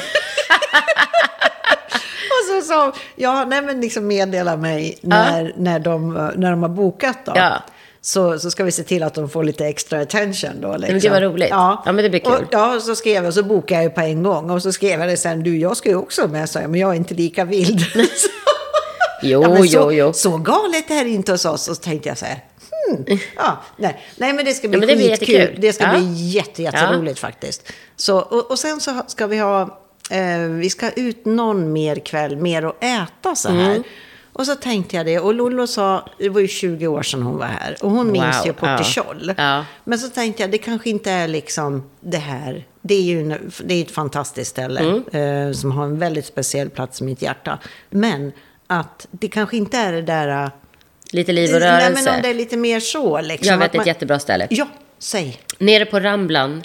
och så sa ja, nej men liksom meddela mig när, när, de, när de har bokat då. Ja. Så, så ska vi se till att de får lite extra attention då. Liksom. Men gud, vad roligt. Ja, men det blir kul. Och, ja, så skrev jag, så bokade jag ju på en gång. Och så skrev jag det sen, du jag ska ju också med, sa jag, men jag är inte lika vild. Jo, Ja, men så, jo, jo. Så galet är det inte hos oss. Och så tänkte jag så här, hmm, ja, nej, nej men det ska bli men det skitkul. Det ska Ja. bli jätte, jätteroligt faktiskt. Så, och, och sen så ska vi ha, eh, vi ska ut någon mer kväll, mer att äta så här. Mm. Och så tänkte jag det, och Lollo sa, det var ju 20 år sedan hon var här, och hon minns Wow, ju Portichol. ja. Ja. Men så tänkte jag, det kanske inte är liksom det här. Det är ju en, det är ett fantastiskt ställe Mm. eh, som har en väldigt speciell plats i mitt hjärta. Men att det kanske inte är det där... eh, Lite liv och Nej, rörelse. men om det är lite mer så liksom. jag vet man- ett jättebra ställe. Ja, säg. Nere på Ramblan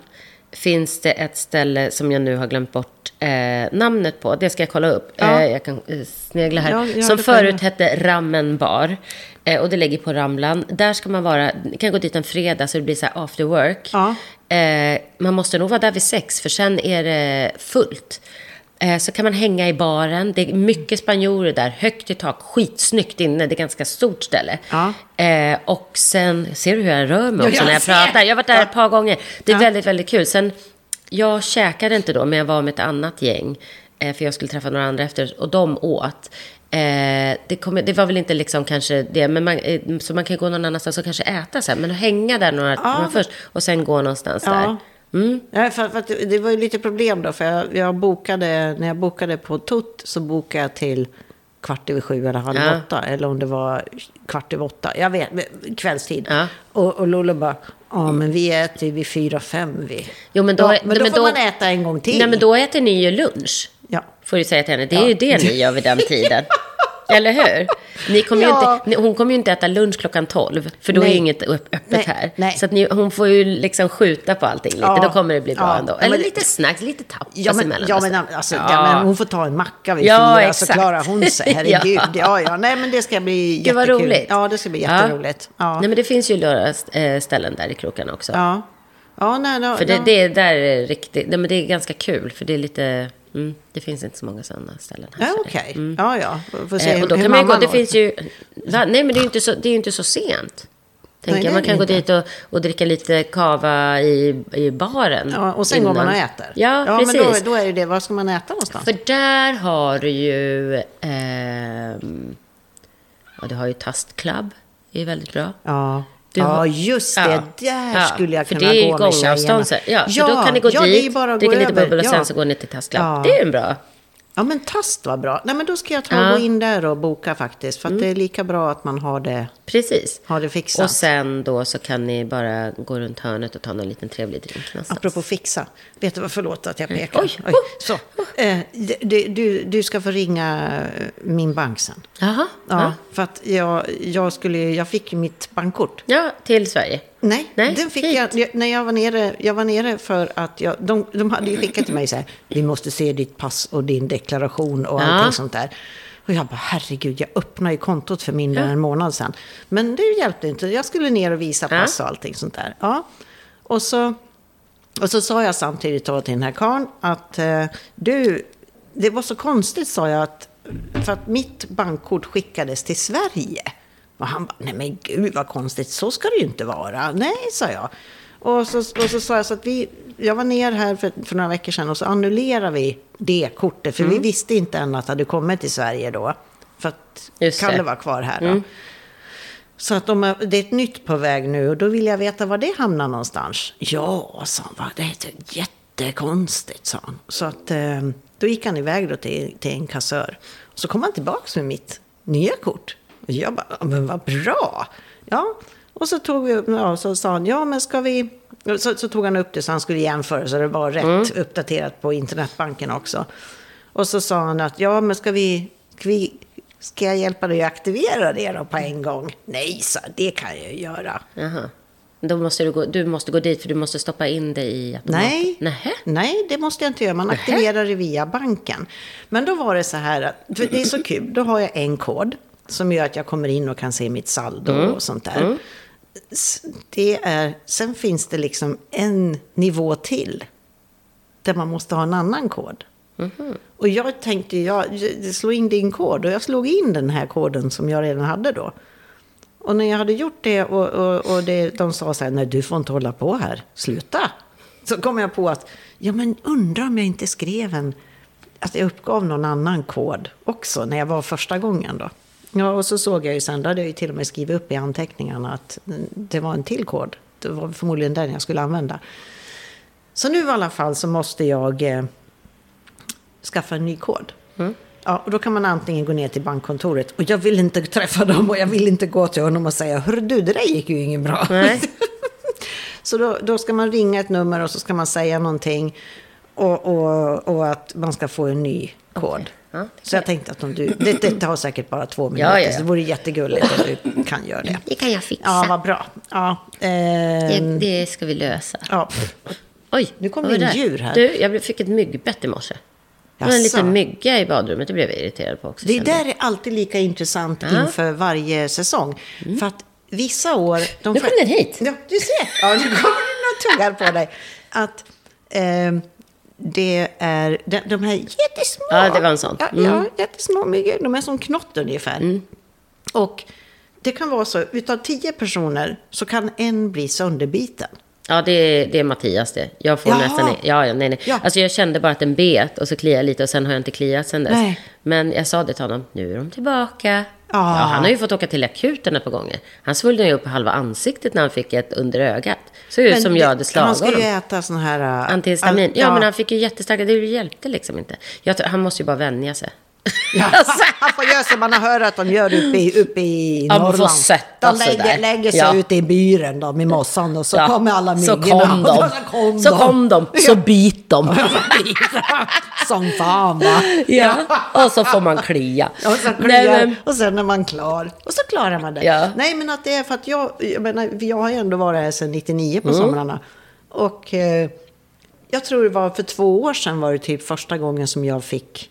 finns det ett ställe som jag nu har glömt bort eh, namnet på. Det ska jag kolla upp. Ja. Eh, jag kan eh, snegla här. Ja, ja, som förut hette Rammen bar. Eh, och det ligger på Ramblan. Där ska man vara, ni kan gå dit en fredag så det blir så här after work. Eh, man måste nog vara där vid sex för sen är det fullt. Eh, Så kan man hänga i baren. Det är mycket spanjorer där. Högt i tak. Skitsnyggt inne. Det är ganska stort ställe. Ja. Eh, och sen, ser du hur jag rör mig Ja, också jag när jag ser. pratar? Jag har varit där ett par gånger. Det är Ja. väldigt, väldigt kul. Sen, jag käkade inte då, men jag var med ett annat gäng. Eh, för jag skulle träffa några andra efter. Och de åt. Eh, det, kom, det var väl inte liksom kanske det, men man, eh, så man kan gå någon annanstans och kanske äta sen. Men att hänga där några timmar först och sen gå någonstans Ja. där. Mm. Ja, för, för det, det var ju lite problem då, för jag, jag bokade, när jag bokade på Tutt så bokade jag till kvart över sju eller halv Ja. åtta, eller om det var kvart över åtta, jag vet, kvällstid. Ja. Och, och Lollo bara, ja men vi äter vid fyra, fem vi. Jo, men då, ja, men då men får man äta en gång till. Nej, men då äter ni ju lunch. Ja. Får du säga till henne. Det är ju det ni gör vid den tiden. Eller hur? Ni kommer Ja. inte, hon kommer ju inte äta lunch klockan 12, för då är Nej. ju inget öppet Nej, här. nej. Så att ni, hon får ju liksom skjuta på allting lite. Ja. Då kommer det bli bra Ja. ändå. Eller men- lite snacks, lite tapas Ja men, emellan. ja, men, så. alltså, Ja. men hon får ta en macka vid Ja, fyra så klarar hon sig. Herregud. Ja. ja. Ja, Nej, men det ska bli Det var jättekul. roligt. Ja, det ska bli jätteroligt. Ja. Nej, men det finns ju några eh, ställen där i krokarna också. Ja. Ja, nej, no, För det, det är där är riktigt, nej, men det är ganska kul. För det är lite, mm, det finns inte så många sådana ställen här. Ja, det- okej. Ja, ja. Får se Eh, och då kan man ju gå, det finns ju, nej men det är ju inte så, det är ju inte så sent. Tänker är Man kan gå inte. dit och, och dricka lite kava i, i baren. Ja, och sen går man och innan. äter. Ja, ja precis. men då, då är det det. Var ska man äta någonstans? För där har du ju, ehm, ja du har ju Tast Club, det är väldigt bra. Ja. Du ja, har- just det. Ja. Där Ja, skulle jag för kunna det är ju gå med tjejerna. gångavstånd. så- Ja, så då kan ni gå ja, dit, det är ju bara att gå dricka lite bubbel och ja. sen så går ni till. Ja. Det är ju en bra. Ja, men Tast var bra. Nej, men då ska jag ta och Ja. Mm. gå in där och boka faktiskt. För att det är lika bra att man har det, Precis. har det fixat. Och sen då så kan ni bara gå runt hörnet och ta någon liten trevlig drink någonstans. Apropå fixa. Vet du vad, förlåt att jag pekar. Oj. Så. Eh, du, du, du ska få ringa eh, min bank sen. Jaha. Ja, Ja. för att jag, jag, skulle, jag fick mitt bankkort. ja, till Sverige. Nej, Nej, den fick jag, jag när jag var nere. Jag var nere för att jag, de, de hade ju skickat till mig så här, vi måste se ditt pass och din deklaration och Ja. allting sånt där. Och jag bara, herregud, jag öppnade ju kontot för mindre än en månad sedan. Men det hjälpte inte, jag skulle ner och visa Ja. pass och allting sånt där. Ja. Och så, och så sa jag samtidigt då till den här karln att eh, du, det var så konstigt sa jag att, för att mitt bankkort skickades till Sverige. Och han bara, nej men gud vad konstigt, så ska det ju inte vara. Nej, sa jag. Och så, och så sa jag så att vi, jag var ner här för, för några veckor sedan och så annullerade vi det kortet. För Mm. vi visste inte än att det hade kommit till Sverige då. För att Just det. Mm. Kalle var kvar här då. Så att de, det är ett nytt på väg nu och då vill jag veta var det hamnar någonstans. Ja, sa han, det är jättekonstigt, sa han. Så att eh, då gick han iväg då till, till en kassör. Och så kom han tillbaka med mitt nya kort. Jag bara, "Ja, men vad bra. Ja, och så tog vi upp, ja, så sa han, ja men ska vi... Så, så tog han upp det så han skulle jämföra så det var rätt uppdaterat på internetbanken också. Och så sa han att, ja men ska vi, vi Ska jag hjälpa dig att aktivera det då på en gång? Nej, så det kan jag ju göra. Jaha. Då måste du, gå, du måste gå dit för du måste stoppa in det i automaten. Nej. Nähä. Nej, det måste jag inte göra. Man aktiverar det via banken. Men då var det så här att, för det är så kul, då har jag en kod som gör att jag kommer in och kan se mitt saldo och sånt där. S- Det är, sen finns det liksom en nivå till där man måste ha en annan kod. Och jag tänkte, jag, slå in din kod. Och jag slog in den här koden som jag redan hade då. Och när jag hade gjort det och, och, och det, de sa så här, nej du får inte hålla på här, sluta. Så kom jag på att, ja men undrar om jag inte skrev en, att jag uppgav någon annan kod också när jag var första gången då. Ja, och så såg jag ju sen, då hade jag ju till och med skrivit upp i anteckningarna att det var en till kod. Det var förmodligen den jag skulle använda. Så nu i alla fall så måste jag eh, skaffa en ny kod. Ja, och då kan man antingen gå ner till bankkontoret och jag vill inte träffa dem och jag vill inte gå till honom och säga Hörru du, det där gick ju inget bra. Så då, då ska man ringa ett nummer och så ska man säga någonting och, och, och att man ska få en ny kod. Ja, så jag tänkte att om du, det, det tar säkert bara två minuter, Ja, ja, så det vore jättegulligt om du kan göra det. Det kan jag fixa. Ja, vad bra. Ja, det, ehm, det ska vi lösa. ja. Oj, Nu kom det en djur här. Du, jag fick ett myggbett i morse. Det var en liten mygga i badrummet. Det blev jag irriterad på också. Det där är alltid lika intressant Ja. Mm. inför varje säsong. För att vissa år... De Nu kom den hit. Ja, du ser. Ja, nu kommer den och tuggar på dig. Att, eh, det är de, här jättesmå. Ja, det var en sån. Mm. ja jättesmå myggor. De är som knott ungefär. Och det kan vara så, utav tio personer så kan en bli sönderbiten. Ja, det är, det är Mattias det. Jag får Jaha. nästan... Ja, ja, nej, nej. Ja. Alltså jag kände bara att den bet och så kliade jag lite och sen har jag inte kliat sen dess. Nej. Men jag sa det till honom, nu är de tillbaka. Ja. Ja, han har ju fått åka till akuten ett par gånger. Han svullnade ju upp halva ansiktet när han fick ett under ögat. Så ut som jag hade slagit Han ska ju honom. äta sån här... äh, Antihistamin. all- Ja, men han fick ju jättestarka, det hjälpte liksom inte. Jag, han måste ju bara vänja sig. Alltså. Han får göra som man har hört att de gör uppe i, uppe i Ja, Norrland. sätta de lägger, där. lägger sig Ja. ute i byren då, med mossan och så Ja, kommer alla Så myggorna. kom de. Så kom Så kom de. Så bit de. Som fan va. Ja, och så får man klia. Och, så Nej, kliar, men- och sen är man klar. Och så klarar man det. Ja. Nej, men att det är för att jag, jag menar, jag har ju ändå varit här sedan 99 Mm. på somrarna. Och eh, jag tror det var för två år sedan var det typ första gången som jag fick.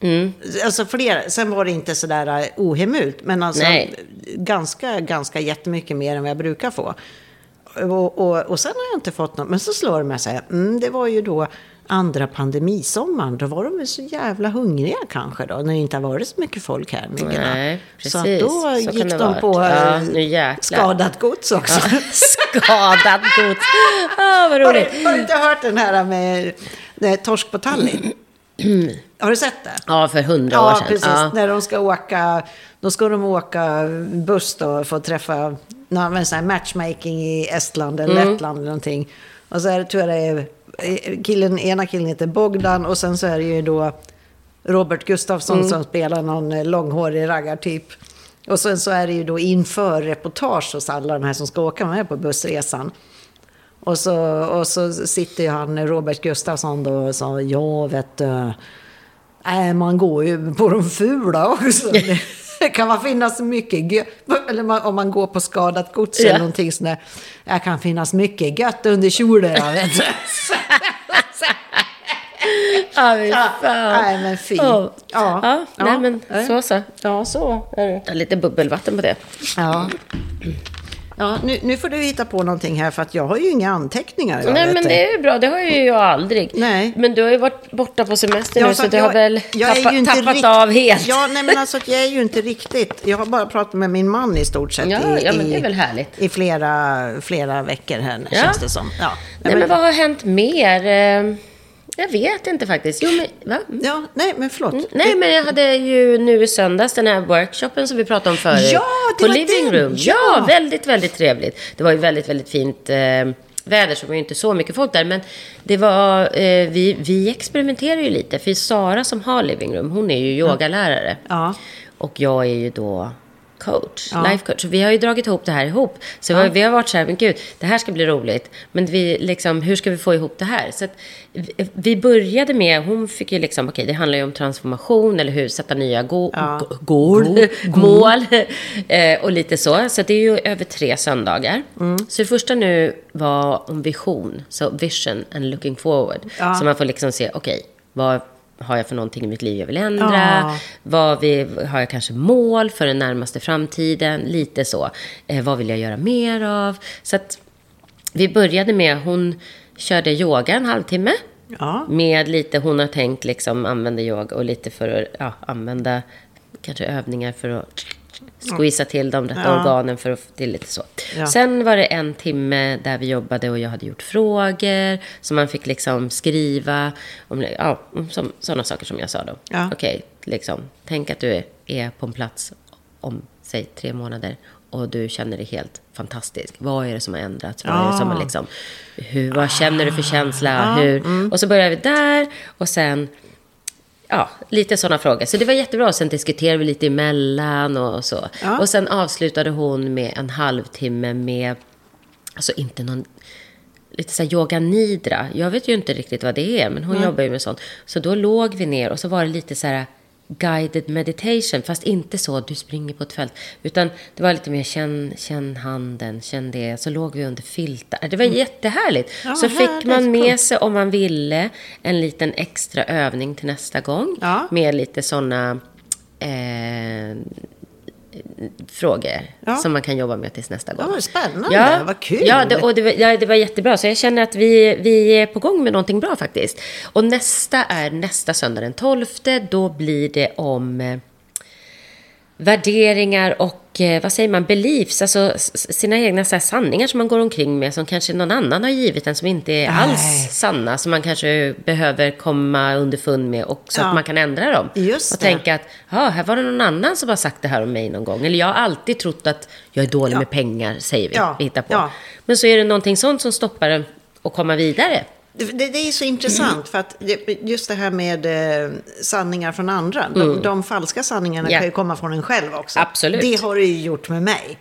Mm. Alltså flera, sen var det inte sådär eh, ohemult, men alltså Nej. ganska, ganska jättemycket mer än vad jag brukar få. Och, och, och sen har jag inte fått något, men så slår det mig så här, mm, det var ju då andra pandemisommaren, då var de väl så jävla hungriga kanske då, när det inte har varit så mycket folk här. Nej, Så att precis. då Så gick de på Ja, jäklar. skadat gods också. Skadat gods. Ah, vad Har roligt. du, har du inte hört den här med, med torsk på Tallinn? Har du sett det? Ja, för hundra år Ja, sedan. precis. Ja. När de ska åka, då ska de åka buss då för att träffa någon sån här matchmaking i Estland eller Mm. Lettland eller någonting. Och så är det, tror jag det är, eh, killen, ena killen heter Bogdan och sen så är det ju då Robert Gustafsson Mm. som spelar någon eh, långhårig raggartyp. Och sen så är det ju då inför reportage hos alla de här som ska åka med på bussresan. Och så, och så sitter ju han, Robert Gustafsson då, och sa, ja vet du, nej man går ju på de fula också. Det kan man finnas mycket gött, eller om man går på skadat gods eller någonting sånt där. Det kan finnas mycket gött under kjolen, jag vet du. Ja, nej, men fy. Ja. Ja. Nej men så så. Ja, så är det. Lite bubbelvatten på det. Ja. Ja, nu, nu får du hitta på någonting här för att jag har ju inga anteckningar. Nej men det. det är ju bra, det har ju jag aldrig. Nej. Men du har ju varit borta på semester Ja, nu så du har väl är tappat, rikt- av helt. Ja, nej men alltså jag är ju inte riktigt. Jag har bara pratat med min man i stort sett Ja, i, ja, men det är väl härligt. i flera, flera veckor här Ja. känns det som. Ja, Nej men vad har hänt mer? Jag vet inte faktiskt. Jo, men, va? ja, nej men förlåt. Nej, men jag hade ju nu i söndags den här workshopen som vi pratade om förut. Ja, det På var Living den! Room. Ja! Ja, väldigt, väldigt trevligt. Det var ju väldigt, väldigt fint eh, väder, så det var ju inte så mycket folk där. Men det var, eh, vi, vi experimenterar ju lite. För Sara som har Living Room, hon är ju yogalärare. Ja. Och jag är ju då coach, Ja. life coach. Så vi har ju dragit ihop det här ihop. Så vi- vi har varit så här, men gud, det här ska bli roligt. Men vi, liksom, hur ska vi få ihop det här? Så att vi, började med, hon fick ju liksom, okej, det handlar ju om transformation, eller hur, sätta nya go- Ja. go- goal, mål eh, och lite så. Så det är ju över tre söndagar. Mm. Så det första nu var om vision, så vision and looking forward. Ja. Så man får liksom se, okej, vad har jag för någonting i mitt liv jag vill ändra? Ja. Vad vi, har jag kanske mål för den närmaste framtiden? Lite så. Eh, vad vill jag göra mer av? Så att vi började med, hon körde yoga en halvtimme. Ja. Med lite, hon har tänkt liksom använda yoga och lite för att ja, använda kanske övningar för att squeeza till de rätta Ja. organen för att det är lite så. Ja. Sen var det en timme där vi jobbade och jag hade gjort frågor. Så man fick liksom skriva om ja, om som, sådana saker som jag sa då. Ja. Okej, liksom, tänk att du är, på en plats om, säg tre månader och du känner dig helt fantastisk. Vad är det som har ändrats? Vad är det som har Ah. liksom, hur, vad känner du för känsla? Ja, Hur? mm. Och så började vi där och sen Ja, lite sådana frågor. Så det var jättebra. Sen diskuterade vi lite emellan och så. Ja. Och sen avslutade hon med en halvtimme med, alltså inte någon, lite så här yoga nidra. Jag vet ju inte riktigt vad det är, men hon jobbar ju med sånt. Så då låg vi ner och så var det lite så här guided meditation, fast inte så du springer på ett fält. Utan det var lite mer känn, känn handen, känn det. Så låg vi under filtar. Det var jättehärligt. Ja, så fick man med coolt. sig, om man ville, en liten extra övning till nästa gång. Ja. Med lite sådana eh, frågor Ja. som man kan jobba med tills nästa gång. Ja, spännande. Vad kul. Ja, det, och det, var- ja, det var jättebra. Så jag känner att vi, vi är på gång med någonting bra faktiskt. Och nästa är nästa söndag den 12. Då blir det om eh, värderingar och, eh, vad säger man, beliefs. Alltså sina egna så sanningar som man går omkring med. Som kanske någon annan har givit en som inte är Nej. alls sanna. Som man kanske behöver komma underfund med. Och så Ja. att man kan ändra dem. Just och det. tänka att, ja, här var det någon annan som har sagt det här om mig någon gång. Eller jag har alltid trott att jag är dålig Ja. med pengar, säger vi. Ja. Vi hittar på. Men så är det någonting sånt som stoppar en att komma vidare. Det, det, är så intressant för att just det här med eh, sanningar från andra. De, de falska sanningarna Mm. Ja. kan ju komma från en själv också. Absolut. Mm. Det har du ju gjort med mig.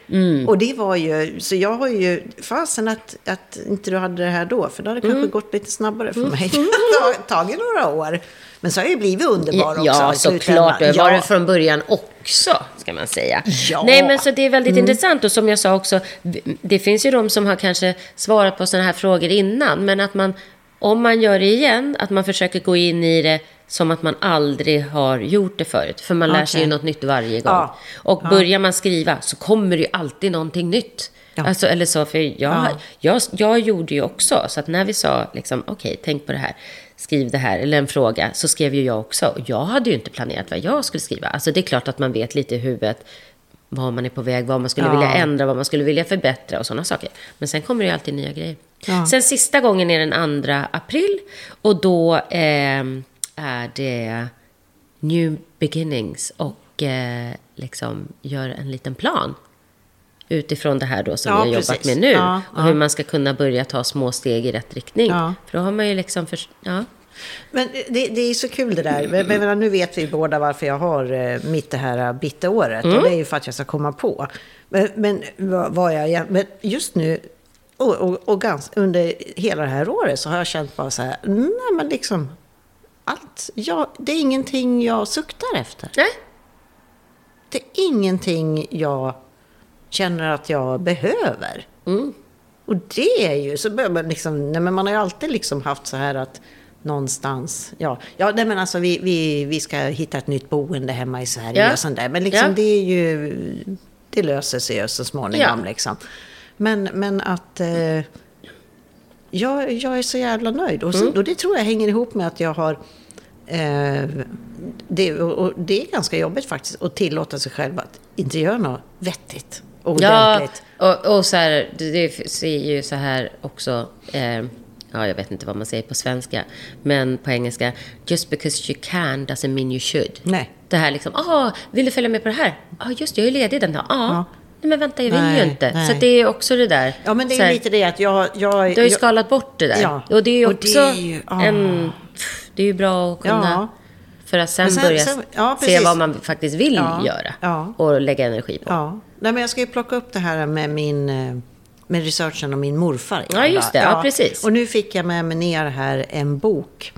Och det var ju, så jag har ju, fasen att, att inte du hade det här då, för då hade det Mm. kanske gått lite snabbare för mig. Det har tagit några år. Men så har jag ju blivit underbar också Ja, såklart. Det var Ja. det från början också, ska man säga. Ja. Nej, men så det är väldigt intressant. Och som jag sa också, det finns ju de som har kanske svarat på sådana här frågor innan. Men att man, om man gör det igen, att man försöker gå in i det som att man aldrig har gjort det förut. För man lär sig ju något nytt varje gång. Ja. Och börjar man skriva så kommer det ju alltid någonting nytt. Ja. Alltså, eller så, för jag, Ja. jag, jag gjorde ju också, så att när vi sa liksom, okej, tänk på det här, skriv det här, eller en fråga, så skrev ju jag också. Och jag hade ju inte planerat vad jag skulle skriva. Alltså det är klart att man vet lite i huvudet var man är på väg, vad man skulle Ja. vilja ändra, vad man skulle vilja förbättra och sådana saker. Men sen kommer det ju alltid nya grejer. Ja. Sen sista gången är den 2 april och då ehm, är det New Beginnings och eh, liksom gör en liten plan utifrån det här då som Ja, vi har jobbat med nu. Ja, och hur man ska kunna börja ta små steg i rätt riktning. För då har man ju liksom... För, ja. Men det, det är så kul det där. Men, men nu vet vi båda varför jag har eh, mitt det här bitteåret. Och det är ju för att jag ska komma på. Men, men vad, vad jag, men just nu och, och, och gans, under hela det här året så har jag känt bara så här, nej men liksom allt, ja, det är ingenting jag suktar efter. Nej. Det är ingenting jag känner att jag behöver. Mm. Och det är ju, så börjar man liksom, nej men man har ju alltid liksom haft så här att någonstans, ja, ja nej men alltså vi, vi, vi ska hitta ett nytt boende hemma i Sverige Ja. och sånt där. Men liksom Ja. det är ju, det löser sig ju så småningom Ja. liksom. Men, men att eh, jag, jag är så jävla nöjd. Och, så, Mm. och det tror jag hänger ihop med att jag har Eh, det, och det är ganska jobbigt faktiskt att tillåta sig själv att inte göra något vettigt och Ja, ordentligt. och, och så här, det, ser ju så här också, eh, ja jag vet inte vad man säger på svenska, men på engelska, just because you can doesn't mean you should. Nej. Det här liksom, ah, vill du följa med på det här? Ja, ah, just det, jag är ledig den dagen. Ah, Ja. Nej, men vänta, jag vill Nej, ju inte. nej. Så det är också det där. Ja, men det är här, lite det att jag... jag Du har ju jag, skalat bort det där. Ja, Och det är ju också det är ju- ah. en... Det är ju bra att kunna... Ja. För att sen, sen- börja sen- ja, se vad man faktiskt vill Ja, göra. ja. Och lägga energi på. Ja. Nej, men jag ska ju plocka upp det här med min... eh, Med researchen om min morfar. Ja, just det. Ja, precis. Och nu fick jag med mig ner här en bok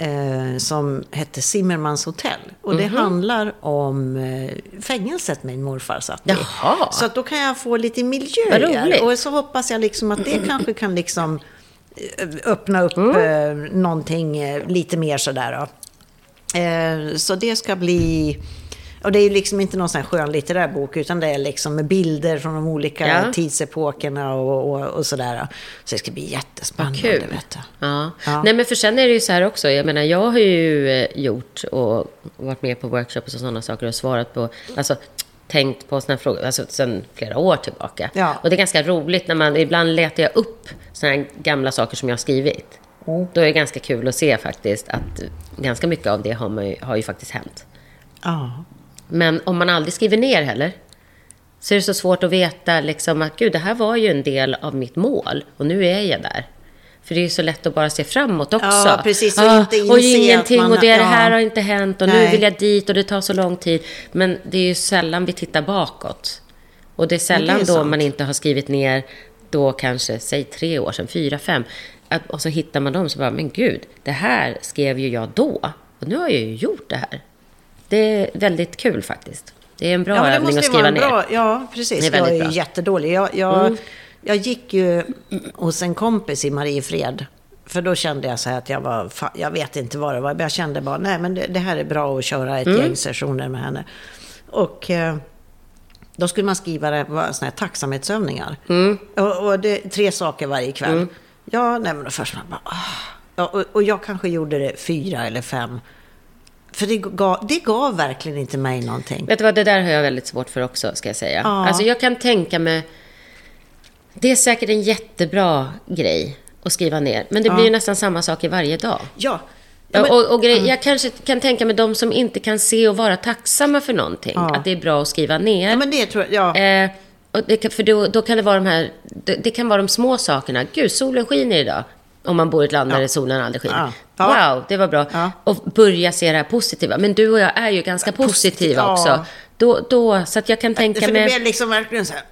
eh, som hette Zimmermans hotell. Och det handlar om eh, fängelset min morfar satt i. Jaha. Så att då kan jag få lite miljöer. Och så hoppas jag liksom att det kanske kan liksom eh, öppna upp Mm. eh, någonting eh, lite mer sådär då. Eh, så det ska bli... Och det är ju liksom inte någon sån här skönlitterär bok, utan det är liksom med bilder från de olika Ja. tidsepokerna och, och, och sådär. Så det ska bli jättespännande, Kul. vet du. Ja. Ja. Nej, men för sen är det ju så här också. Jag menar, jag har ju eh, gjort och varit med på workshops och sådana saker och svarat på, alltså tänkt på sådana frågor, alltså sen flera år tillbaka. Ja. Och det är ganska roligt när man, ibland letar jag upp sådana här gamla saker som jag har skrivit. Då är det ganska kul att se faktiskt att ganska mycket av det har, man ju, har ju faktiskt hänt. Ja. Men om man aldrig skriver ner heller, så är det så svårt att veta liksom att gud, det här var ju en del av mitt mål och nu är jag där. För det är ju så lätt att bara se framåt också. Ja, precis, och Ah, inte inse och att ingenting man- och det, ja. det här har inte hänt och nu Nej. vill jag dit och det tar så lång tid. Men det är ju sällan vi tittar bakåt. Och det är sällan är då sant. man inte har skrivit ner, då kanske, säg tre år sedan, fyra, fem. Att, och så hittar man dem så bara, men gud, det här skrev ju jag då. Och nu har jag ju gjort det här. Det är väldigt kul faktiskt. Det är en bra Ja, övning att skriva ner. bra, Ja, precis. Det är jag är bra. Mm. jättedålig. Jag, jag, jag gick ju hos en kompis i Mariefred. För då kände jag så här att jag var, jag vet inte vad det var, men jag kände bara, nej men det, det här är bra att köra ett Mm. gäng sessioner med henne. Och, eh, Då skulle man skriva det, såna här tacksamhetsövningar. Mm. Och, och det, tre saker varje kväll. Ja, nej men då först man bara, ah. och, och jag kanske gjorde det fyra eller fem. För det gav, det gav verkligen inte mig någonting. Vet du vad, det där har jag väldigt svårt för också, ska jag säga. Ja. Alltså jag kan tänka mig... Det är säkert en jättebra grej att skriva ner. Men det blir ju nästan samma sak i varje dag. Ja. Ja, men- och, och grej, Jag kanske kan tänka mig de som inte kan se och vara tacksamma för någonting. Ja. Att det är bra att skriva ner. ja, men det tror jag, ja. Eh, och det, för då, då kan det vara de här, det, det kan vara de små sakerna. Gud, solen skiner idag. Om man bor i ett land där solen aldrig skiner. Ja. Ja. Wow, det var bra. Ja. Och börja se det här positiva. Men du och jag är ju ganska positiva ja. också. Då, då, så att jag kan tänka För det mig, blev liksom verkligen så här,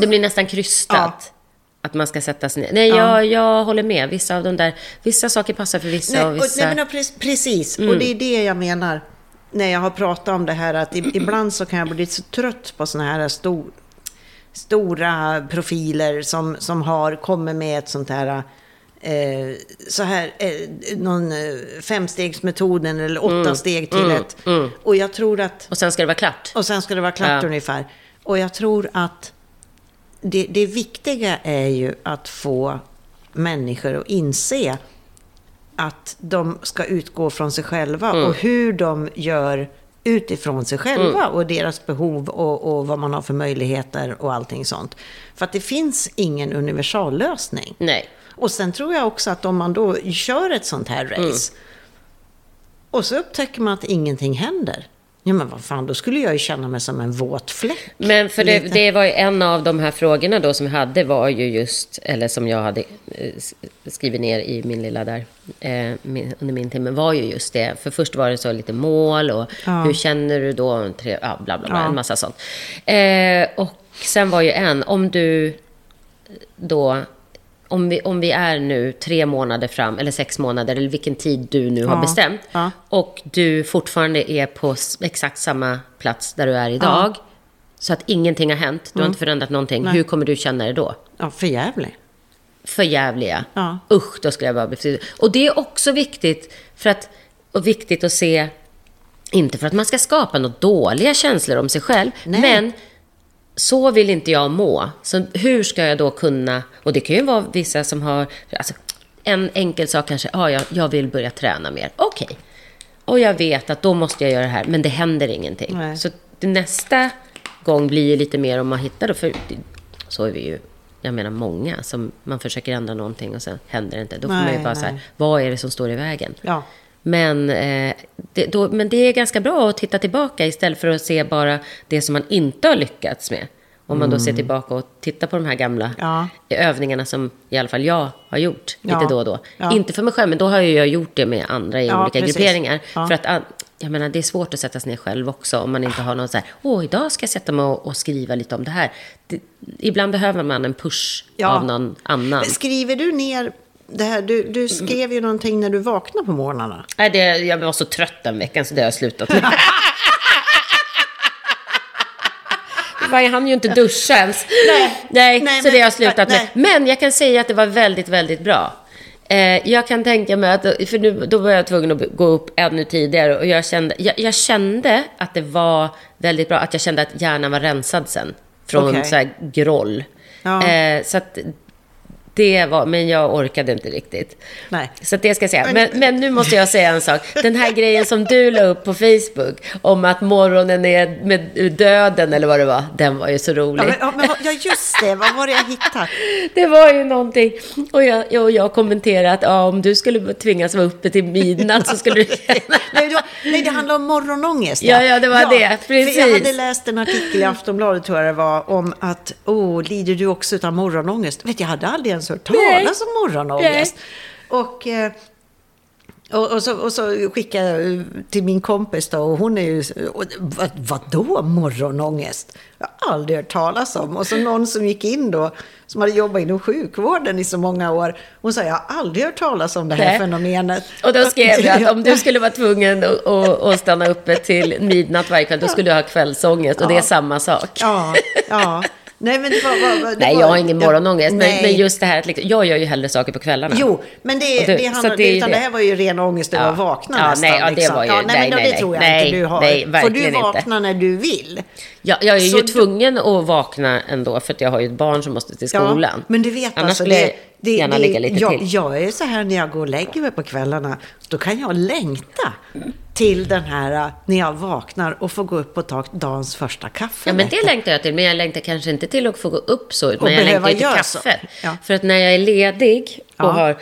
det blir nästan krystat. Att man ska sätta sig ner. Nej, jag, jag håller med. Vissa av de där, vissa saker passar för vissa Nej, och vissa... Mm. nej, men, pre- precis, och det är det jag menar när jag har pratat om det här att ibland så kan jag bli så trött på såna här stor, stora profiler som, som har kommit med ett sånt här eh, så här, eh, någon eh, femstegsmetoden eller åtta Mm, steg till ett. Och jag tror att, Och sen ska det vara klart. och sen ska det vara klart Ja. ungefär. Och jag tror att det, det viktiga är ju att få människor att inse att de ska utgå från sig själva Mm. och hur de gör utifrån sig själva och deras behov och, och vad man har för möjligheter och allting sånt. För att det finns ingen universallösning. Nej. Och sen tror jag också att om man då kör ett sånt här race och så upptäcker man att ingenting händer. Ja men vad fan, då skulle jag ju känna mig som en våt fläck. Men för det, det var ju en av de här frågorna då som jag hade var ju just, eller som jag hade eh, skrivit ner i min lilla där, eh, min, under min timme, var ju just det. För först var det så lite mål och Ja. hur känner du då? Tre, ja, bla bla bla, Ja. en massa sånt. Eh, och sen var ju en, om du då, om vi, om vi är nu tre månader fram, eller sex månader, eller vilken tid du nu har Ja. bestämt, Ja. och du fortfarande är på exakt samma plats där du är idag, så att ingenting har hänt, du har inte förändrat någonting, Nej. hur kommer du känna dig då? Ja, för jävlig. För jävliga. Ja. Usch, då skulle jag bara bli. Och det är också viktigt, för att, och viktigt att se, inte för att man ska skapa några dåliga känslor om sig själv, Nej. men så vill inte jag må. Så hur ska jag då kunna, och det kan ju vara vissa som har, alltså, en enkel sak kanske, ja, jag, jag vill börja träna mer. Okej. Och jag vet att då måste jag göra det här, men det händer ingenting. Nej. Så nästa gång blir ju lite mer om man hittar då, för så är vi ju, jag menar många, som man försöker ändra någonting och sen händer det inte. Då får man ju Nej, bara så här, nej. vad är det som står i vägen? Ja. Men, eh, det, då, men det är ganska bra att titta tillbaka istället för att se bara det som man inte har lyckats med. Om man då ser tillbaka och tittar på de här gamla Mm. Ja. övningarna som i alla fall jag har gjort lite Ja. då och då. Ja. Inte för mig själv, men då har jag gjort det med andra i olika precis. grupperingar. För att jag menar, det är svårt att sätta sig ner själv också om man inte har någon så här, åh, idag ska jag sätta mig och, och skriva lite om det här. Det, ibland behöver man en push av någon annan. Skriver du ner det här? Du, du skrev ju någonting när du vaknade på morgnarna. Nej, det, jag var så trött den veckan så det har jag slutat med. Jag hann ju inte duscha ens. Nej. Nej, Nej, så men- det har jag slutat nej. med. Men jag kan säga att det var väldigt, väldigt bra. Eh, jag kan tänka mig att, för nu, då var jag tvungen att gå upp ännu tidigare och jag kände, jag, jag kände att det var väldigt bra, att jag kände att hjärnan var rensad sen. Från Okej. så här groll. Ja. Eh, så att det var, men jag orkade inte riktigt. Nej. Så det ska jag säga. Men, men nu måste jag säga en sak. Den här grejen som du la upp på Facebook om att morgonen är med döden eller vad det var, den var ju så rolig. Ja, men, ja, men, ja, just det. Vad var det jag hittade? Det var ju någonting. Och jag, och jag kommenterade att ja, om du skulle tvingas vara uppe till midnatt så skulle du känna... Nej, det, var, nej, det handlar om morgonångest. Ja, ja, det var det. För jag Precis. hade läst en artikel i Aftonbladet, tror jag det var, om att, oh, lider du också av morgonångest? Vet, jag hade aldrig ens hört Nej. talas om morgonångest. Och, eh, och, och, så, och så skickade jag till min kompis då, och hon är ju, vad, vadå morgonångest? Jag har aldrig hört talas om. Och så någon som gick in då, som hade jobbat inom sjukvården i så många år, hon sa, jag har aldrig hört talas om det här Nej. fenomenet. Och då skrev jag att om du skulle vara tvungen att, att, stanna uppe till midnatt varje kväll, då skulle du ha kvällsångest. Och det är Ja. samma sak. Ja, ja. Nej, men det var, var, var, det Nej, jag har ingen morgonångest. Men, men just det här att liksom, jag gör ju hellre saker på kvällarna. Jo, men det, du- det, handlar, det utan det. här var ju ren ångest över Ja. att vakna Ja, nästan. nej, ja, det liksom. var ju- ja, nej, nej, men nej, det tror jag nej, inte du har. nej, Får du inte. vakna när du vill? Jag, jag är ju Så du- tvungen att vakna ändå för att jag har ju ett barn som måste till skolan. Ja, men du vet Annars alltså, det, det, gärna det, ligga lite jag, till. jag är så här när jag går och lägger mig på kvällarna, då kan jag längta till den här äh, när jag vaknar och får gå upp och ta dagens första kaffe. Ja, men det längtar jag till. Men jag längtar kanske inte till att få gå upp så, utan Och jag längtar till kaffe. Ja. För att när jag är ledig och Ja. har...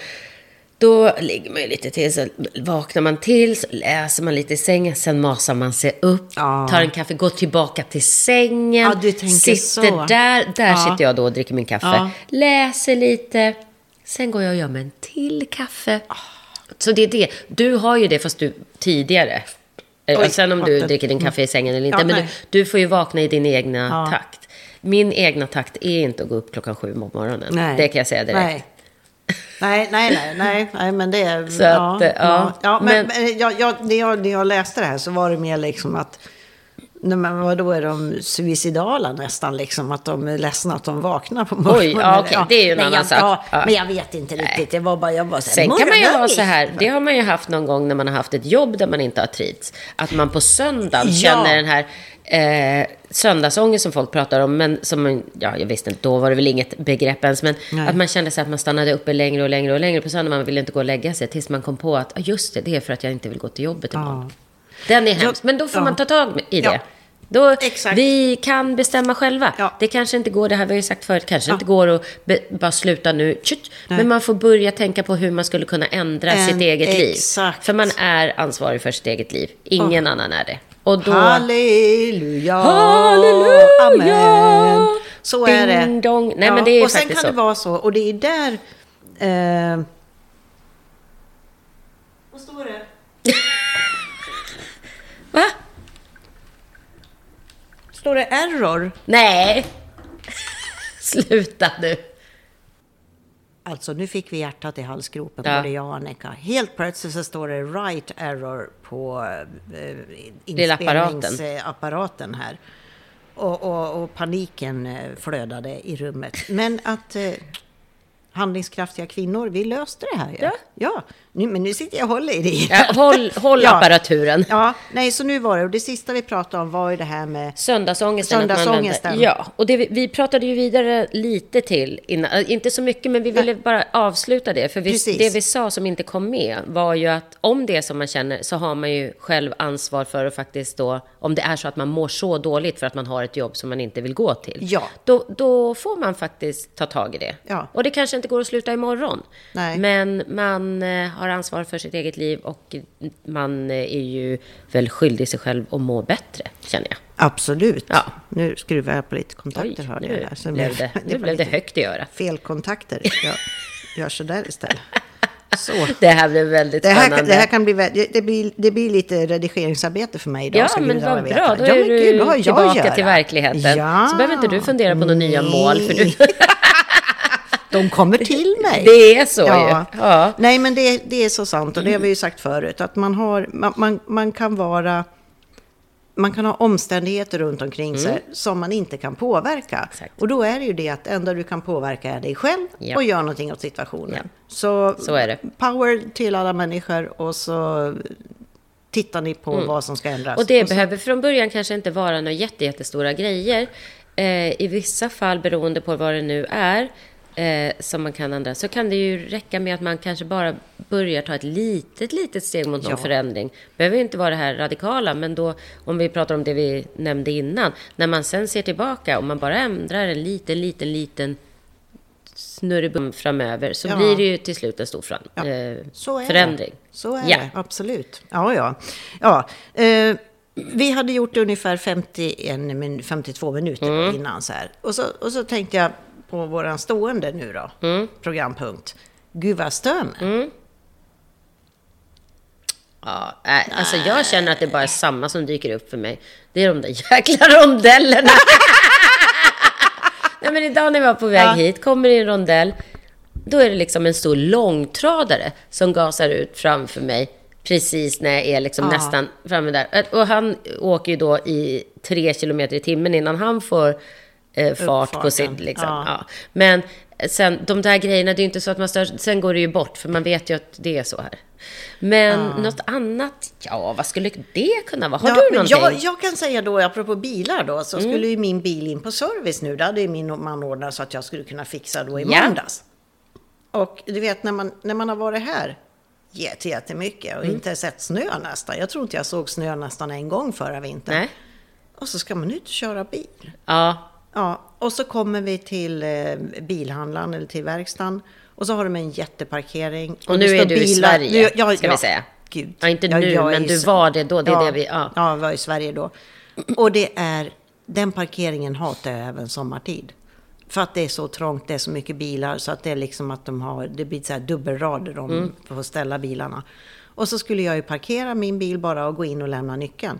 Då ligger man ju lite till, så vaknar man till, så läser man lite i sängen, sen masar man sig upp, Ja. tar en kaffe, går tillbaka till sängen, Ja, sitter så. där, där Ja. sitter jag då och dricker min kaffe, läser lite, sen går jag och gör mig en till kaffe. Så det är det. Du har ju det fast du tidigare. Eh, Oj, sen om du dricker din kaffe i sängen eller inte. Ja, men du, du får ju vakna i din egna Ja. takt. Min egna takt är inte att gå upp klockan sju på morgonen. Nej. Det kan jag säga direkt. Nej. Nej, nej, nej, nej, nej, men det är... Så att, eh, ja, ja, men, men- men jag, jag, när, jag, när jag läste det här så var det mer liksom att men vadå, är de suicidala nästan? Liksom, att de är ledsna att de vaknar på morgonen? Oj, ja, okej, det är ju en annan jag, sak. Ja, Ja. Men jag vet inte riktigt. Det var bara, jag bara så här, Sen kan man ju ha så här, det har man ju haft någon gång när man har haft ett jobb där man inte har trivts. Att man på söndagen Ja. känner den här eh, söndagsångest som folk pratar om. Men som, ja, jag visste inte, då var det väl inget begrepp ens. Men Nej. att man kände sig att man stannade uppe längre och längre och längre på söndagen. Man ville inte gå och lägga sig tills man kom på att, ah, just det, det är för att jag inte vill gå till jobbet imorgon. Den är hemsk, men då får ja. man ta tag i det. Ja. Då, Exakt. Vi kan bestämma själva. Ja. Det kanske inte går, det här vi har ju sagt förut, kanske Ja. inte går att be, bara sluta nu. Tjut. Men man får börja tänka på hur man skulle kunna ändra En- sitt eget liv. exakt. För man är ansvarig för sitt eget liv. Ingen annan är det. Och då... Halleluja! Halleluja! Amen! Så är det. Ding dong. Nej, men det är och sen kan så. det vara så, och det är där... Eh, vad står det? Va? Står det error? Nej! Sluta nu. Alltså, nu fick vi hjärtat i halsgropen, Ja. både jag och Annika. Helt plötsligt så står det right error på eh, inspelningsapparaten här. Och, och, och paniken eh, flödade i rummet. Men att eh, handlingskraftiga kvinnor, vi löste det här ju. Ja. ja. Nu, men nu sitter jag och håller i det. Ja, håll håll Ja. apparaturen. Ja, nej, så nu var det, och det sista vi pratade om var ju det här med Söndagsångesten. Söndagsångesten. Ja, och det, vi- pratade ju vidare lite till innan. äh, Inte så mycket, men vi ville bara avsluta det. För vi, det vi sa som inte kom med var ju att om det är som man känner så har man ju själv ansvar för att faktiskt då, om det är så att man mår så dåligt för att man har ett jobb som man inte vill gå till. Ja. Då, då får man faktiskt ta tag i det. Ja. Och det kanske inte går att sluta imorgon. Nej. Men man eh, har ansvar för sitt eget liv och man är ju väl skyldig sig själv att må bättre, känner jag. Absolut. Ja. Nu skruvar jag på lite kontakter, Oj, hörde jag. nu Där. Så blev det, nu var blev det högt i örat. Felkontakter. Jag gör så där istället. Så. Det här blev väldigt Det här, spännande. det här kan bli, det blir, det blir lite redigeringsarbete för mig idag. ja, men vad bra. Då ja, är men du gud, tillbaka till verkligheten. Ja. Så behöver inte du fundera på några nya mål. För du, De kommer till mig. det är så Ja. ju. Ja. Nej, men det, det är så sant och det har vi ju sagt förut. Att man, har, man, man, man kan vara... Man kan ha omständigheter runt omkring sig som man inte kan påverka. Mm. Exakt. Och då är det ju det att det enda du kan påverka är dig själv Ja. och göra någonting åt situationen. Ja. Så, Så är det. power till alla människor och så tittar ni på vad som ska ändras. Mm. Och det Och behöver från början kanske inte vara några jätte, jättestora grejer. Eh, I vissa fall, beroende på vad det nu är, eh, som man kan ändra, så kan det ju räcka med att man kanske bara börjar ta ett litet, litet steg mot någon Ja. förändring. behöver ju inte vara det här radikala, men då, om vi pratar om det vi nämnde innan, när man sen ser tillbaka och man bara ändrar en liten, liten, liten snurrebum framöver, så Ja. blir det ju till slut en stor fram, Ja, eh, så förändring. Det. Så är Ja. det, absolut. Ja, ja. ja eh, vi hade gjort ungefär 51, min- 52 minuter Mm. innan så här. Och så, och så tänkte jag på våran stående nu då, Mm. programpunkt. Gud vad stör mig. Ja, nej, alltså jag känner att det bara är samma som dyker upp för mig. Det är de där jäkla rondellerna. nej, men idag när vi var på väg Ja. hit, kommer det en rondell. Då är det liksom en stor långtradare som gasar ut framför mig. Precis när jag är liksom Ja. nästan framme där. Och han åker ju då i tre kilometer i timmen innan han får eh, fart på Uppfarten. sitt... Liksom. Ja. Ja. Men sen, de där grejerna, det är inte så att man stör... Sen går det ju bort, för man vet ju att det är så här. Men något annat, ja, vad skulle det kunna vara? Har Ja, du någonting? jag, jag kan säga då, apropå bilar då, så skulle ju min bil in på service nu. Det hade ju min man ordnat så att jag skulle kunna fixa då i Ja. måndags. Och du vet när man, när man har varit här jätte- jättemycket och inte sett snö nästan. Jag tror inte jag såg snö nästan en gång förra vintern. Nej? Och så ska man ut och köra bil. Ja, Ja, och så kommer vi till eh, bilhandlaren eller till verkstaden. Och så har de en jätteparkering. Och det nu är du i Sverige, ska vi säga. Gud. Ja, inte Ja, nu, men i du var det då, det är ja, det vi- ja. ja, jag var i Sverige då. Och det är, den parkeringen hatar jag även sommartid. För att det är så trångt, det är så mycket bilar så att det är liksom att de har, det blir så här dubbelrader de Mm. får ställa bilarna. Och så skulle jag ju parkera min bil bara och gå in och lämna nyckeln.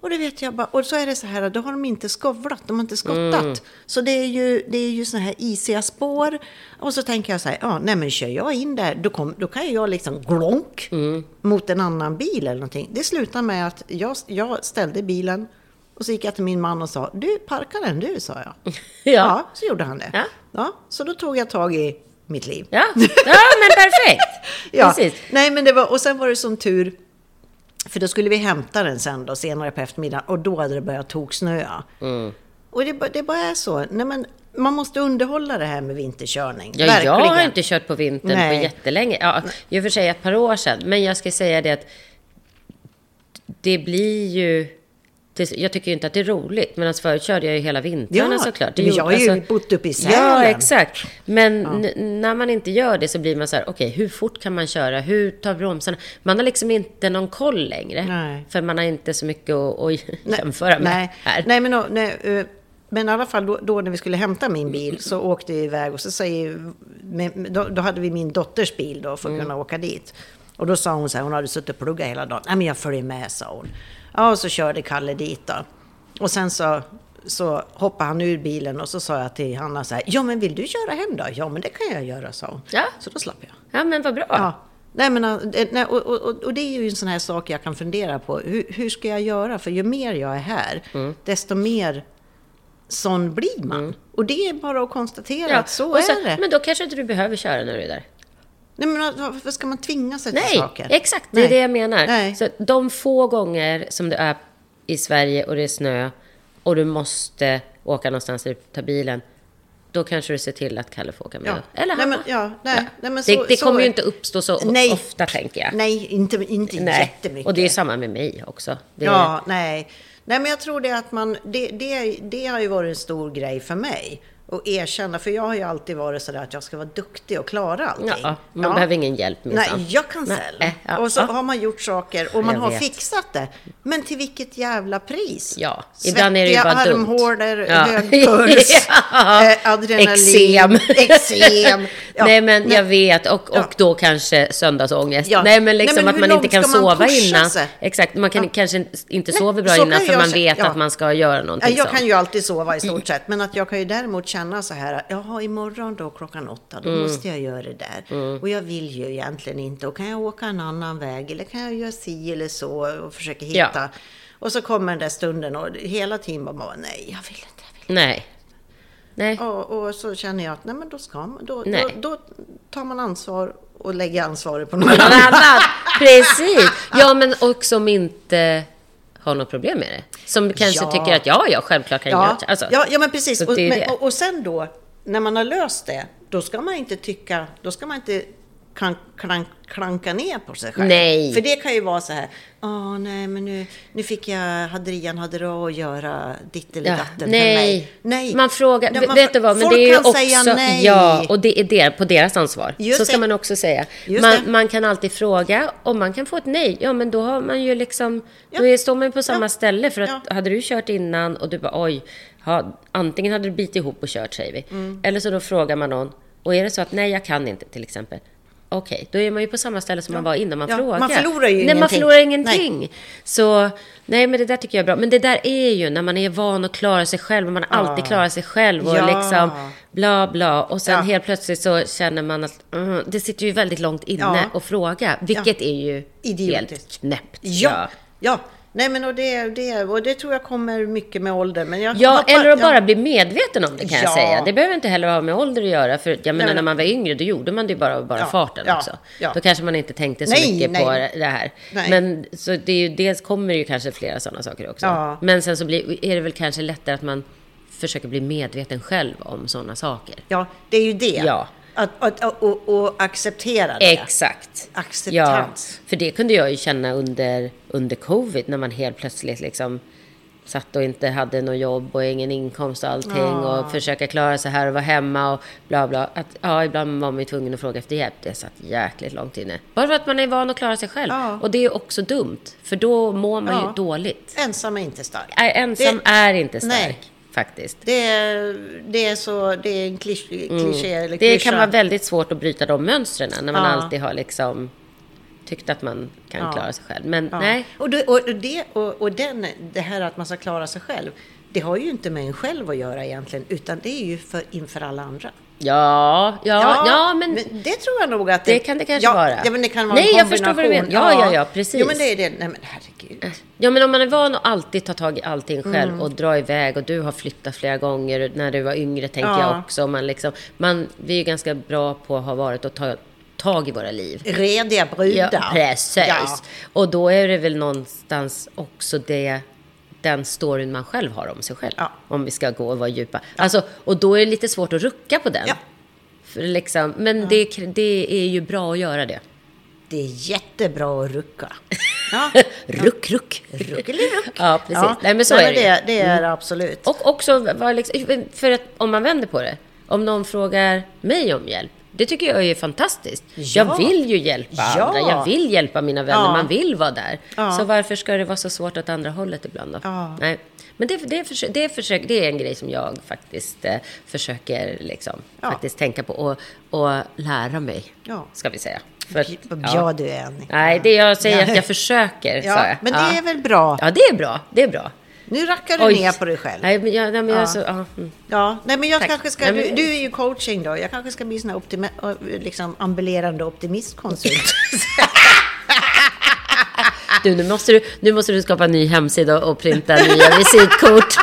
Och det vet jag bara, och så är det så här, då har de inte skovlat, de har inte skottat. Mm. Så det är ju, det är ju såna här isiga spår. Och så tänker jag så här, ja, nej men kör jag in där, då, kom, då kan jag liksom glonk Mm. mot en annan bil eller någonting. Det slutar med att jag, jag ställde bilen och så gick jag till min man och sa, du parka den du, sa jag. Ja. så gjorde han det. Ja. Ja, så då tog jag tag i mitt liv. ja, ja men perfekt. Ja, Precis. nej men det var, och sen var det som tur, för då skulle vi hämta den sen då, senare på eftermiddagen, och då hade det börjat toksnöa. Mm. Och det, det bara är så. Nej, men man måste underhålla det här med vinterkörning. Ja, Verkligen. jag har inte kört på vintern Nej. på jättelänge. Ja, i och för sig ett par år sedan. Men jag ska säga det att det blir ju... Jag tycker ju inte att det är roligt. Men alltså förut körde jag ju hela vintrarna Ja, såklart. Det men jag har ju alltså- bott uppe i Sälen. Ja, exakt. Men n- när man inte gör det så blir man så här, okej, hur fort kan man köra? Hur tar bromsarna? Man har liksom inte någon koll längre. Nej. För man har inte så mycket att, att jämföra med nej, här. Nej, men, nej, eh, men i alla fall då, då när vi skulle hämta min bil så åkte vi iväg och så säger, då, då hade vi min dotters bil då för att kunna åka dit. Och då sa hon så här, hon hade suttit och pluggat hela dagen. Nej men jag följer med, sa hon. Ja, och så körde Kalle dit då. Och sen så, så hoppade han ur bilen och så sa jag till Hanna så här, ja men vill du köra hem då? Ja men det kan jag göra, sa hon. Ja. Så då slapp jag. Ja, men vad bra. Ja. Nej, men, nej, och, och, och det är ju en sån här sak jag kan fundera på. Hur, hur ska jag göra? För ju mer jag är här, Mm. desto mer sån blir man. Och det är bara att konstatera Ja, att så- är det. Men då kanske inte du behöver köra när du är där. Nej, men varför ska man tvinga sig till Nej, saker? exakt. Det är Nej. det jag menar. Nej. Så de få gånger som det är i Sverige och det är snö och du måste åka någonstans och ta bilen, då kanske du ser till att Kalle får åka med. Ja. Eller Nej, Hanna. men- ja, nej, nej, men det så- det så kommer ju är- inte uppstå så Nej. ofta, tänker jag. Nej, inte, inte jättemycket. Och det är samma med mig också. Det är, Ja, nej. Nej, men jag tror det att man... Det, det, det har ju varit en stor grej för mig. Att erkänna, för jag har ju alltid varit sådär att jag ska vara duktig och klara allting. Ja, man behöver ingen hjälp minsann. Nej, jag kan själv. äh, ja, och så ja. har man gjort saker och man Jag har vet. fixat det. Men till vilket jävla pris? Ja, ibland är det ju bara dumt. armhålor, Ja. hög puls, Ja. eh, adrenalin, Eksem. eksem. Ja, nej, men nej. jag vet. Och, och Ja. då kanske söndagsångest. Ja. Nej, men liksom Nej, men att man inte kan man sova innan. sig? Exakt, man kan Ja. kanske inte sover bra innan för man vet ja. att man ska göra någonting Ja, jag kan ju alltid sova i stort sett, men att jag kan ju däremot känna så här, jaha, imorgon då klockan åtta, Mm. då måste jag göra det där. Och jag vill ju egentligen inte, och kan jag åka en annan väg, eller kan jag göra si eller så och försöka Ja. hitta. Och så kommer den där stunden och hela tiden bara, nej, jag vill inte, jag vill Nej. Nej. inte. Och, och så känner jag att, nej men då ska man, då, Nej. då, då tar man ansvar och lägger ansvaret på någon annan. Precis. Ja, men och som inte har något problem med det. Som kanske Ja. tycker att ja, ja, självklart kan jag Ja, göra. Alltså, ja, ja, men precis. Och, men, och, och sen då, när man har löst det, då ska man inte tycka, då ska man inte kan, klank, klanka ner på sig själv. Nej. För det kan ju vara så här, åh nej men nu, nu fick jag, hade då att göra ditt eller Ja, datten för nej. mig. Nej. Man frågar, Ja, man- vet du vad, men det är ju också, säga nej. ja, och det är det, på deras ansvar. Just så ska det. man också säga. Man, man kan alltid fråga, om man kan få ett nej, ja men då har man ju liksom, Ja. då är, står man ju på samma Ja. ställe. För att Ja. hade du kört innan och du bara oj, ha, antingen hade du bitit ihop och kört säger vi. Mm. Eller så då frågar man någon, och är det så att nej jag kan inte till exempel. Okej, då är man ju på samma ställe som man var innan man Ja, frågar. man förlorar ju nej, man ingenting. förlorar ingenting. Så, nej men det där tycker jag är bra. Men det där är ju när man är van att klara sig själv, och man alltid klarar sig själv och Ja. liksom bla bla. Och sen Ja. helt plötsligt så känner man att mm, det sitter ju väldigt långt inne Ja. att fråga. Vilket är ju Idiotiskt. helt knäppt. Ja, ja. Nej men och det, det, och det tror jag kommer mycket med ålder. Men jag Ja, hoppar- eller att bara ja. bli medveten om det kan Ja. jag säga. Det behöver inte heller ha med ålder att göra. För jag menar, men- när man var yngre, då gjorde man det bara, bara Ja, farten också. Då kanske man inte tänkte så Nej, mycket nej. på det här. Men så det är ju, dels kommer det ju kanske flera sådana saker också. Men sen så blir, är det väl kanske lättare att man försöker bli medveten själv om sådana saker. Ja, det är ju det. Ja. Att, att, och, och acceptera det. Exakt. Acceptans. Ja, för det kunde jag ju känna under, under covid när man helt plötsligt liksom satt och inte hade något jobb och ingen inkomst och allting och försöka klara sig här och vara hemma och bla bla. Att, ja, ibland var man ju tvungen att fråga efter hjälp. Det satt jäkligt långt inne. Bara för att man är van att klara sig själv. Ja. Och det är också dumt, för då mår man Ja. ju dåligt. Ensam är inte stark. Nej, ensam Det- är inte stark, Nej. Faktiskt. Det är, det är så, det är en klisch, kliché eller Mm. Det klyscha. kan vara väldigt svårt att bryta de mönstren när man Ja. alltid har liksom tyckt att man kan Ja. klara sig själv. Men Ja. nej, Och, det, och, det, och, och den, det här att man ska klara sig själv, det har ju inte med en själv att göra egentligen, utan det är ju för, inför alla andra. Ja, ja, ja, men, det tror jag nog att det kan det kanske ja, vara. Ja, men det kan vara Nej, en jag förstår vad du menar. Ja, ja, ja, precis. Jo, men det är det. Nej, men herregud. ja, men om man är van att alltid ta tag i allting själv Mm. och dra iväg och du har flyttat flera gånger när du var yngre tänker Ja. jag också. Man liksom, man, vi är ju ganska bra på att ha varit och ta tag i våra liv. Rediga brudar. Ja, precis. Ja. Och då är det väl någonstans också det, den storyn man själv har om sig själv. Ja. Om vi ska gå och vara djupa. Alltså, och då är det lite svårt att rucka på den. Ja. För liksom, men det, det är ju bra att göra det. Det är jättebra att rucka. Ja. Ruck, ruck. Ruckeliruck. Ja, precis. Nej, men så Nej, är det det. Det är det absolut. Och också, liksom, för att om man vänder på det. Om någon frågar mig om hjälp. Det tycker jag är fantastiskt. Ja. Jag vill ju hjälpa Ja. andra. Jag vill hjälpa mina vänner. Ja. Man vill vara där. Så varför ska det vara så svårt åt andra hållet ibland då? Nej. Men det, det, försö- det, försök, det är en grej som jag faktiskt eh, försöker liksom, faktiskt tänka på och, och lära mig. Ska vi säga. För, Vad bra du är, Annika. Nej, det jag säger att jag försöker, sa Ja, jag. men det är väl bra. Ja, det är bra. Det är bra. Nu rackar du Oj. ner på dig själv. Nej, men jag, nej, men Ja. är så... Ja, mm. Ja, nej men jag Tack. kanske ska, Nej, du, men- du är ju coaching då, jag kanske ska bli sån här optimi- liksom ambulerande optimistkonsult. Du, nu måste du, nu måste du skapa en ny hemsida och printa nya visitkort.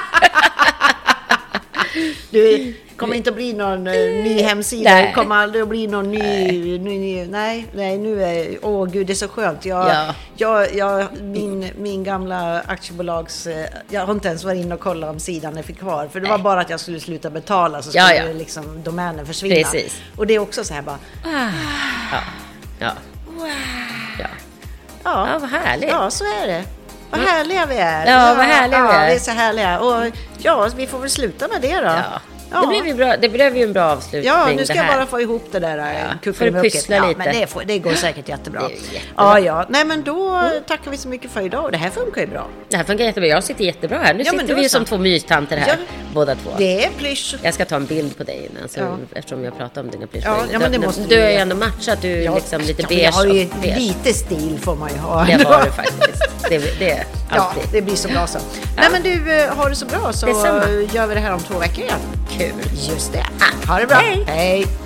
Du kommer inte att bli någon eh, ny hemsida, Nej. det kommer aldrig att bli någon ny, ny, ny nej, nej, nu är, åh gud det är så skönt. Jag, Ja. jag, jag, min, min gamla aktiebolags, eh, jag har inte ens varit inne och kollat om sidan är för kvar, för det var bara att jag skulle sluta betala så Ja, skulle ja. liksom domänen försvinna. Precis. Och det är också så här bara, Ja. Ja. Ja. ja, ja, vad härligt. Ja, så är det. Vad härliga vi är. Ja, vad härliga vi ja, är. vi är så härliga. Och ja, vi får väl sluta med det då. Ja. Ja. Det, blev ju bra, det blev ju en bra avslutning Ja, nu ska jag bara få ihop det där Ja, ja, kuckelimucket. ja, lite. Men det, får, det går säkert jättebra. Det. Ja, ja. Nej, men då tackar vi så mycket för idag. Det här funkar ju bra. Det här funkar jättebra. Jag sitter jättebra här. Nu Ja, sitter vi ju som två mystanter här, Ja. båda två. Det är plysch. Jag ska ta en bild på dig innan, så, Ja. eftersom jag pratar om dina plyschar. Ja, men det Du- måste du har ju ändå matchat, du är liksom lite ja, beige. Jag har ju och beige. lite stil får man ju ha. Det har du faktiskt. Det, det är Ja, alltid. det blir så bra så. Nej, men du, eh, har det så bra så Detsamma. gör vi det här om två veckor igen. Kul. Just det. Ha det bra. Hej. Hej.